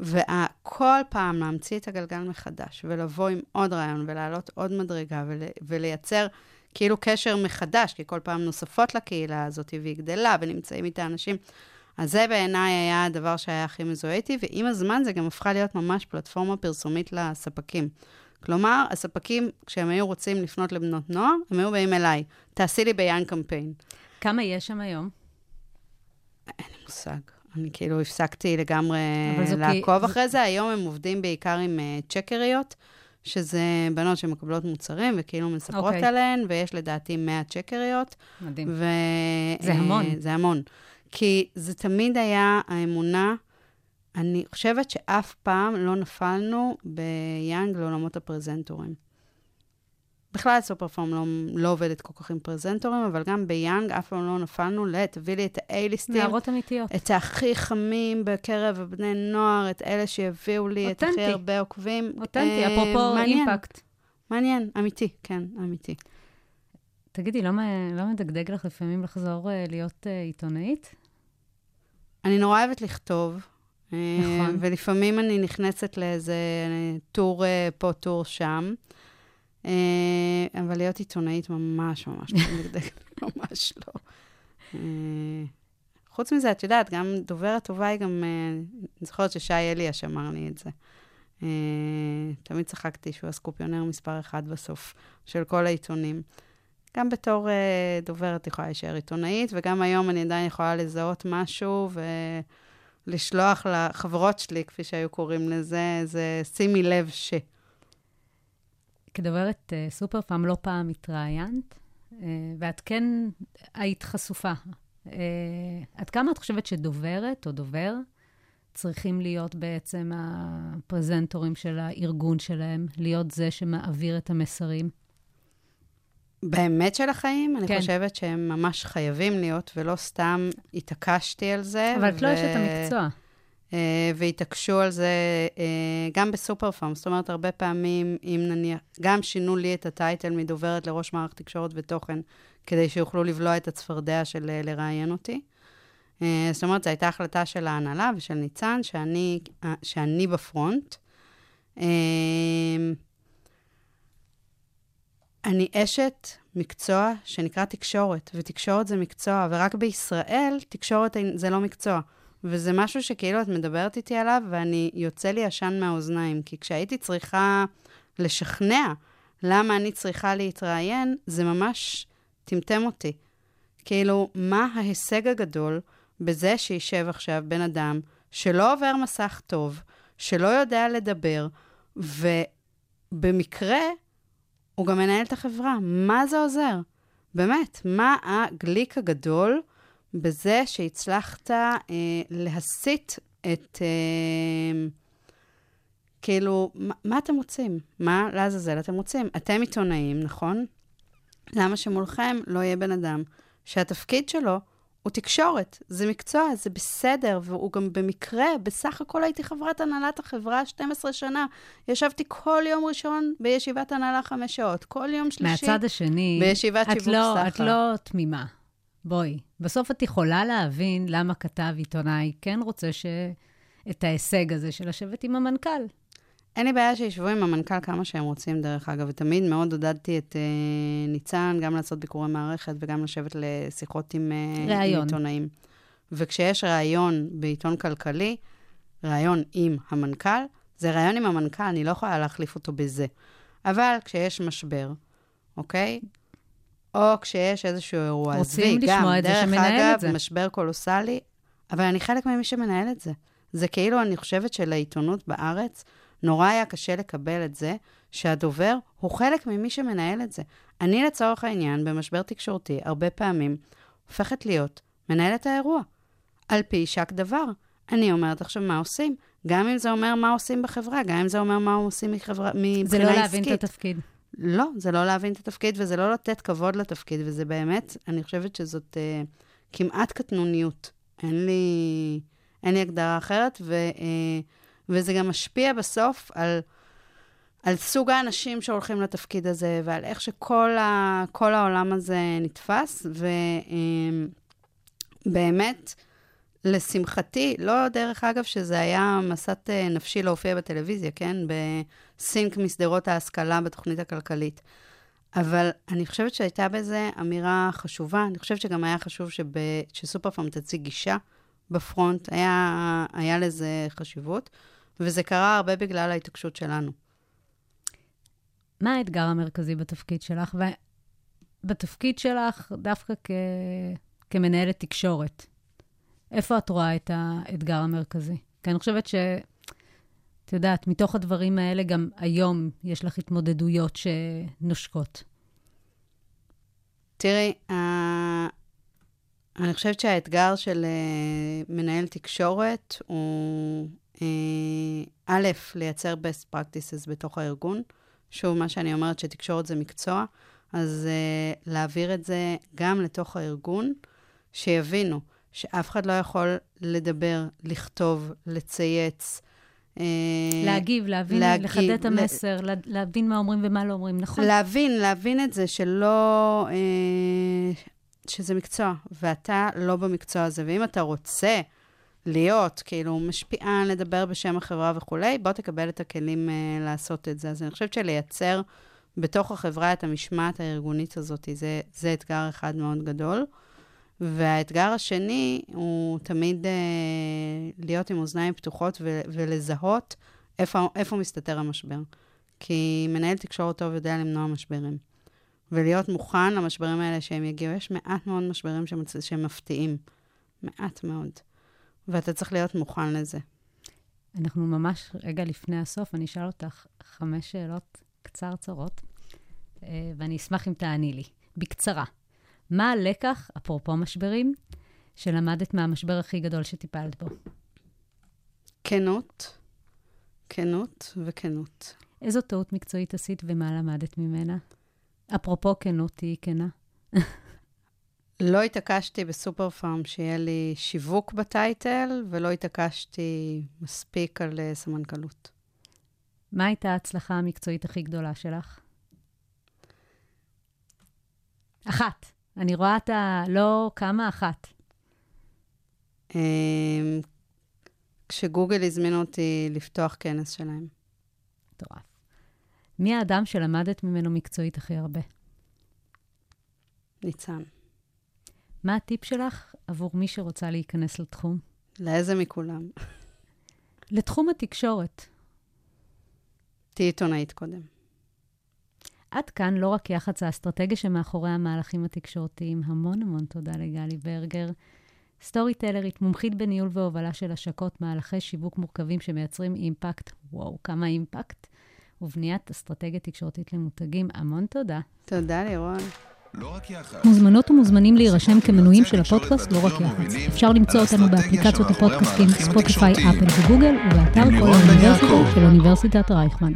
וכל פעם להמציא את הגלגל מחדש, ולבוא עם עוד רעיון, ולהעלות עוד מדרגה, ול, ולייצר כאילו קשר מחדש, כי כל פעם נוספות לקהילה הזאת, והיא גדלה, ונמצאים איתה אנשים. אז זה בעיניי היה הדבר שהיה הכי מזוהה איתי, ועם הזמן זה גם הפכה להיות ממש פלטפורמה פרסומית לספקים. כלומר, הספקים, כשהם היו רוצים לפנות לבנות נוער, הם היו באים אליי, תעשי לי ביאן קמפיין. כמה יש שם היום? אין לי מושג. אני כאילו הפסקתי לגמרי לעקוב כי- אחרי זה. היום הם עובדים בעיקר עם uh, צ'קריות, שזה בנות שמקבלות מוצרים וכאילו מספרות אוקיי. עליהן, ויש לדעתי 100 צ'קריות. מדהים. ו... זה אה, המון. זה המון. כי זה תמיד היה האמונה אני חושבת שאף פעם לא נפלנו ביאנג לעולמות הפרזנטורים. בכלל סופר פארם לא, לא עובדת כל כך עם פרזנטורים, אבל גם ביאנג אף פעם לא נפלנו ל... תביא לי את ה-A-ליסטים. נערות אמיתיות. את הכי חמים בקרב הבני נוער, את אלה שהביאו לי את הכי אותנטי. הרבה עוקבים. אותנטי, אה, אפרופו מעניין, אימפקט. מעניין, אמיתי, כן, אמיתי. תגידי, לא לא מדגדג לך לפעמים לחזור אה, להיות אה, עיתונאית? אני נורא אוהבת לכתוב. אה, נכון. ולפעמים אני נכנסת לאיזה אה, טור אה, פה, טור שם. אבל להיות עיתונאית ממש ממש לא ממש לא. חוץ מזה, את יודעת, גם דוברת טובה היא גם, אני זוכרת ששי אליאש אמר לי את זה. תמיד צחקתי שהוא הסקופיונר מספר אחד בסוף של כל העיתונים. גם בתור אה, דוברת יכולה להישאר עיתונאית, וגם היום אני עדיין יכולה לזהות משהו ולשלוח לחברות שלי, כפי שהיו קוראים לזה, זה שימי לב ש... כדוברת אה, סופר פארם לא פעם התראיינת, אה, ואת כן היית חשופה. אה, עד כמה את חושבת שדוברת או דובר צריכים להיות בעצם הפרזנטורים של הארגון שלהם, להיות זה שמעביר את המסרים? באמת של החיים, אני כן. חושבת שהם ממש חייבים להיות, ולא סתם התעקשתי על זה. אבל את לא ו- אשת המקצוע. אה, והתעקשו על זה אה, גם בסופר פארם. זאת אומרת, הרבה פעמים, אם נניח, גם שינו לי את הטייטל מדוברת לראש מערך תקשורת ותוכן, כדי שיוכלו לבלוע את הצפרדע של אה, לראיין אותי. זאת אומרת, זו הייתה החלטה של ההנהלה ושל ניצן, שאני, שאני בפרונט. אני אשת מקצוע שנקרא תקשורת, ותקשורת זה מקצוע, ורק בישראל תקשורת זה לא מקצוע. וזה משהו שכאילו את מדברת איתי עליו, ואני, יוצא לי עשן מהאוזניים, כי כשהייתי צריכה לשכנע למה אני צריכה להתראיין, זה ממש טמטם אותי. כאילו, מה ההישג הגדול בזה שישב עכשיו בן אדם שלא עובר מסך טוב, שלא יודע לדבר, ובמקרה הוא גם מנהל את החברה. מה זה עוזר? באמת, מה הגליק הגדול בזה שהצלחת אה, להסיט את... אה, כאילו, מה, מה אתם רוצים? מה לעזאזל אתם רוצים? אתם עיתונאים, נכון? למה שמולכם לא יהיה בן אדם שהתפקיד שלו הוא תקשורת, זה מקצוע, זה בסדר, והוא גם במקרה, בסך הכל הייתי חברת הנהלת החברה 12 שנה. ישבתי כל יום ראשון בישיבת הנהלה חמש שעות, כל יום שלישי. מהצד השני, בישיבת את שיווק לא, סחר. את לא תמימה. בואי, בסוף את יכולה להבין למה כתב עיתונאי כן רוצה ש... את ההישג הזה של לשבת עם המנכ"ל. אין לי בעיה שישבו עם המנכ"ל כמה שהם רוצים, דרך אגב, ותמיד מאוד עודדתי את אה, ניצן, גם לעשות ביקורי מערכת וגם לשבת לשיחות עם, אה, עם. עיתונאים. וכשיש ראיון בעיתון כלכלי, ראיון עם המנכ"ל, זה ראיון עם המנכ"ל, אני לא יכולה להחליף אותו בזה. אבל כשיש משבר, אוקיי? או כשיש איזשהו אירוע, רוצים עזבי, גם, לשמוע את זה דרך שמנהל אגב, את זה. משבר קולוסלי, אבל אני חלק ממי שמנהל את זה. זה כאילו, אני חושבת שלעיתונות בארץ, נורא היה קשה לקבל את זה שהדובר הוא חלק ממי שמנהל את זה. אני, לצורך העניין, במשבר תקשורתי, הרבה פעמים הופכת להיות מנהלת האירוע, על פי שק דבר. אני אומרת עכשיו מה עושים, גם אם זה אומר מה עושים בחברה, גם אם זה אומר מה עושים מחברה, מבחינה עסקית. זה לא להבין את התפקיד. לא, זה לא להבין את התפקיד, וזה לא לתת כבוד לתפקיד, וזה באמת, אני חושבת שזאת אה, כמעט קטנוניות. אין לי, אין לי הגדרה אחרת, ו, אה, וזה גם משפיע בסוף על, על סוג האנשים שהולכים לתפקיד הזה, ועל איך שכל ה, העולם הזה נתפס, ובאמת, לשמחתי, לא דרך אגב שזה היה מסת אה, נפשי להופיע בטלוויזיה, כן? בסינק משדרות ההשכלה בתוכנית הכלכלית. אבל אני חושבת שהייתה בזה אמירה חשובה. אני חושבת שגם היה חשוב שב, שסופר פארם תציג גישה בפרונט, היה, היה לזה חשיבות, וזה קרה הרבה בגלל ההתעקשות שלנו. מה האתגר המרכזי בתפקיד שלך? ובתפקיד שלך, דווקא כ... כמנהלת תקשורת, איפה את רואה את האתגר המרכזי? כי אני חושבת ש... את יודעת, מתוך הדברים האלה, גם היום יש לך התמודדויות שנושקות. תראי, אני חושבת שהאתגר של אה, מנהל תקשורת הוא, א', לייצר best practices בתוך הארגון. שוב, מה שאני אומרת, שתקשורת זה מקצוע, אז אה, להעביר את זה גם לתוך הארגון, שיבינו שאף אחד לא יכול לדבר, לכתוב, לצייץ. אה, להגיב, להבין, להגיב, לחדד את המסר, לה- להבין מה אומרים ומה לא אומרים, נכון? להבין, להבין את זה שלא... אה, שזה מקצוע, ואתה לא במקצוע הזה. ואם אתה רוצה להיות, כאילו, משפיען, לדבר בשם החברה וכולי, בוא תקבל את הכלים אה, לעשות את זה. אז אני חושבת שלייצר בתוך החברה את המשמעת הארגונית הזאת, זה, זה אתגר אחד מאוד גדול. והאתגר השני הוא תמיד אה, להיות עם אוזניים פתוחות ו- ולזהות איפה, איפה מסתתר המשבר. כי מנהל תקשורת טוב יודע למנוע משברים. ולהיות מוכן למשברים האלה שהם יגיעו. יש מעט מאוד משברים שמצ... שהם מפתיעים. מעט מאוד. ואתה צריך להיות מוכן לזה. אנחנו ממש רגע לפני הסוף, אני אשאל אותך חמש שאלות קצרצרות, אה, ואני אשמח אם תעני לי. בקצרה, מה הלקח, אפרופו משברים, שלמדת מהמשבר הכי גדול שטיפלת בו? כנות, כנות וכנות. איזו טעות מקצועית עשית ומה למדת ממנה? אפרופו כנות, תהיי כנה. לא התעקשתי בסופר פארם שיהיה לי שיווק בטייטל, ולא התעקשתי מספיק על אה, סמנכ"לות. מה הייתה ההצלחה המקצועית הכי גדולה שלך? אחת. אני רואה את ה... לא כמה, אחת. אמ, כשגוגל הזמינו אותי לפתוח כנס שלהם. מטורף. מי האדם שלמדת ממנו מקצועית הכי הרבה? ניצן. מה הטיפ שלך עבור מי שרוצה להיכנס לתחום? לאיזה מכולם? לתחום התקשורת. תהיי עיתונאית קודם. עד כאן לא רק יח"צ האסטרטגיה שמאחורי המהלכים התקשורתיים. המון המון תודה לגלי ברגר. סטורי טלרית, מומחית בניהול והובלה של השקות, מהלכי שיווק מורכבים שמייצרים אימפקט, וואו, כמה אימפקט, ובניית אסטרטגיה תקשורתית למותגים. המון תודה. תודה, לירון. לא רק יח"צ. מוזמנות ומוזמנים להירשם כמנויים של הפודקאסט, לא רק יח"צ. אפשר למצוא אותנו באפליקציות הפודקאסטים ספוטיפיי. אפל וגוגל, ובאתר כל לירון בן האוניברסיטה. של אוניברסיטת רייכמן.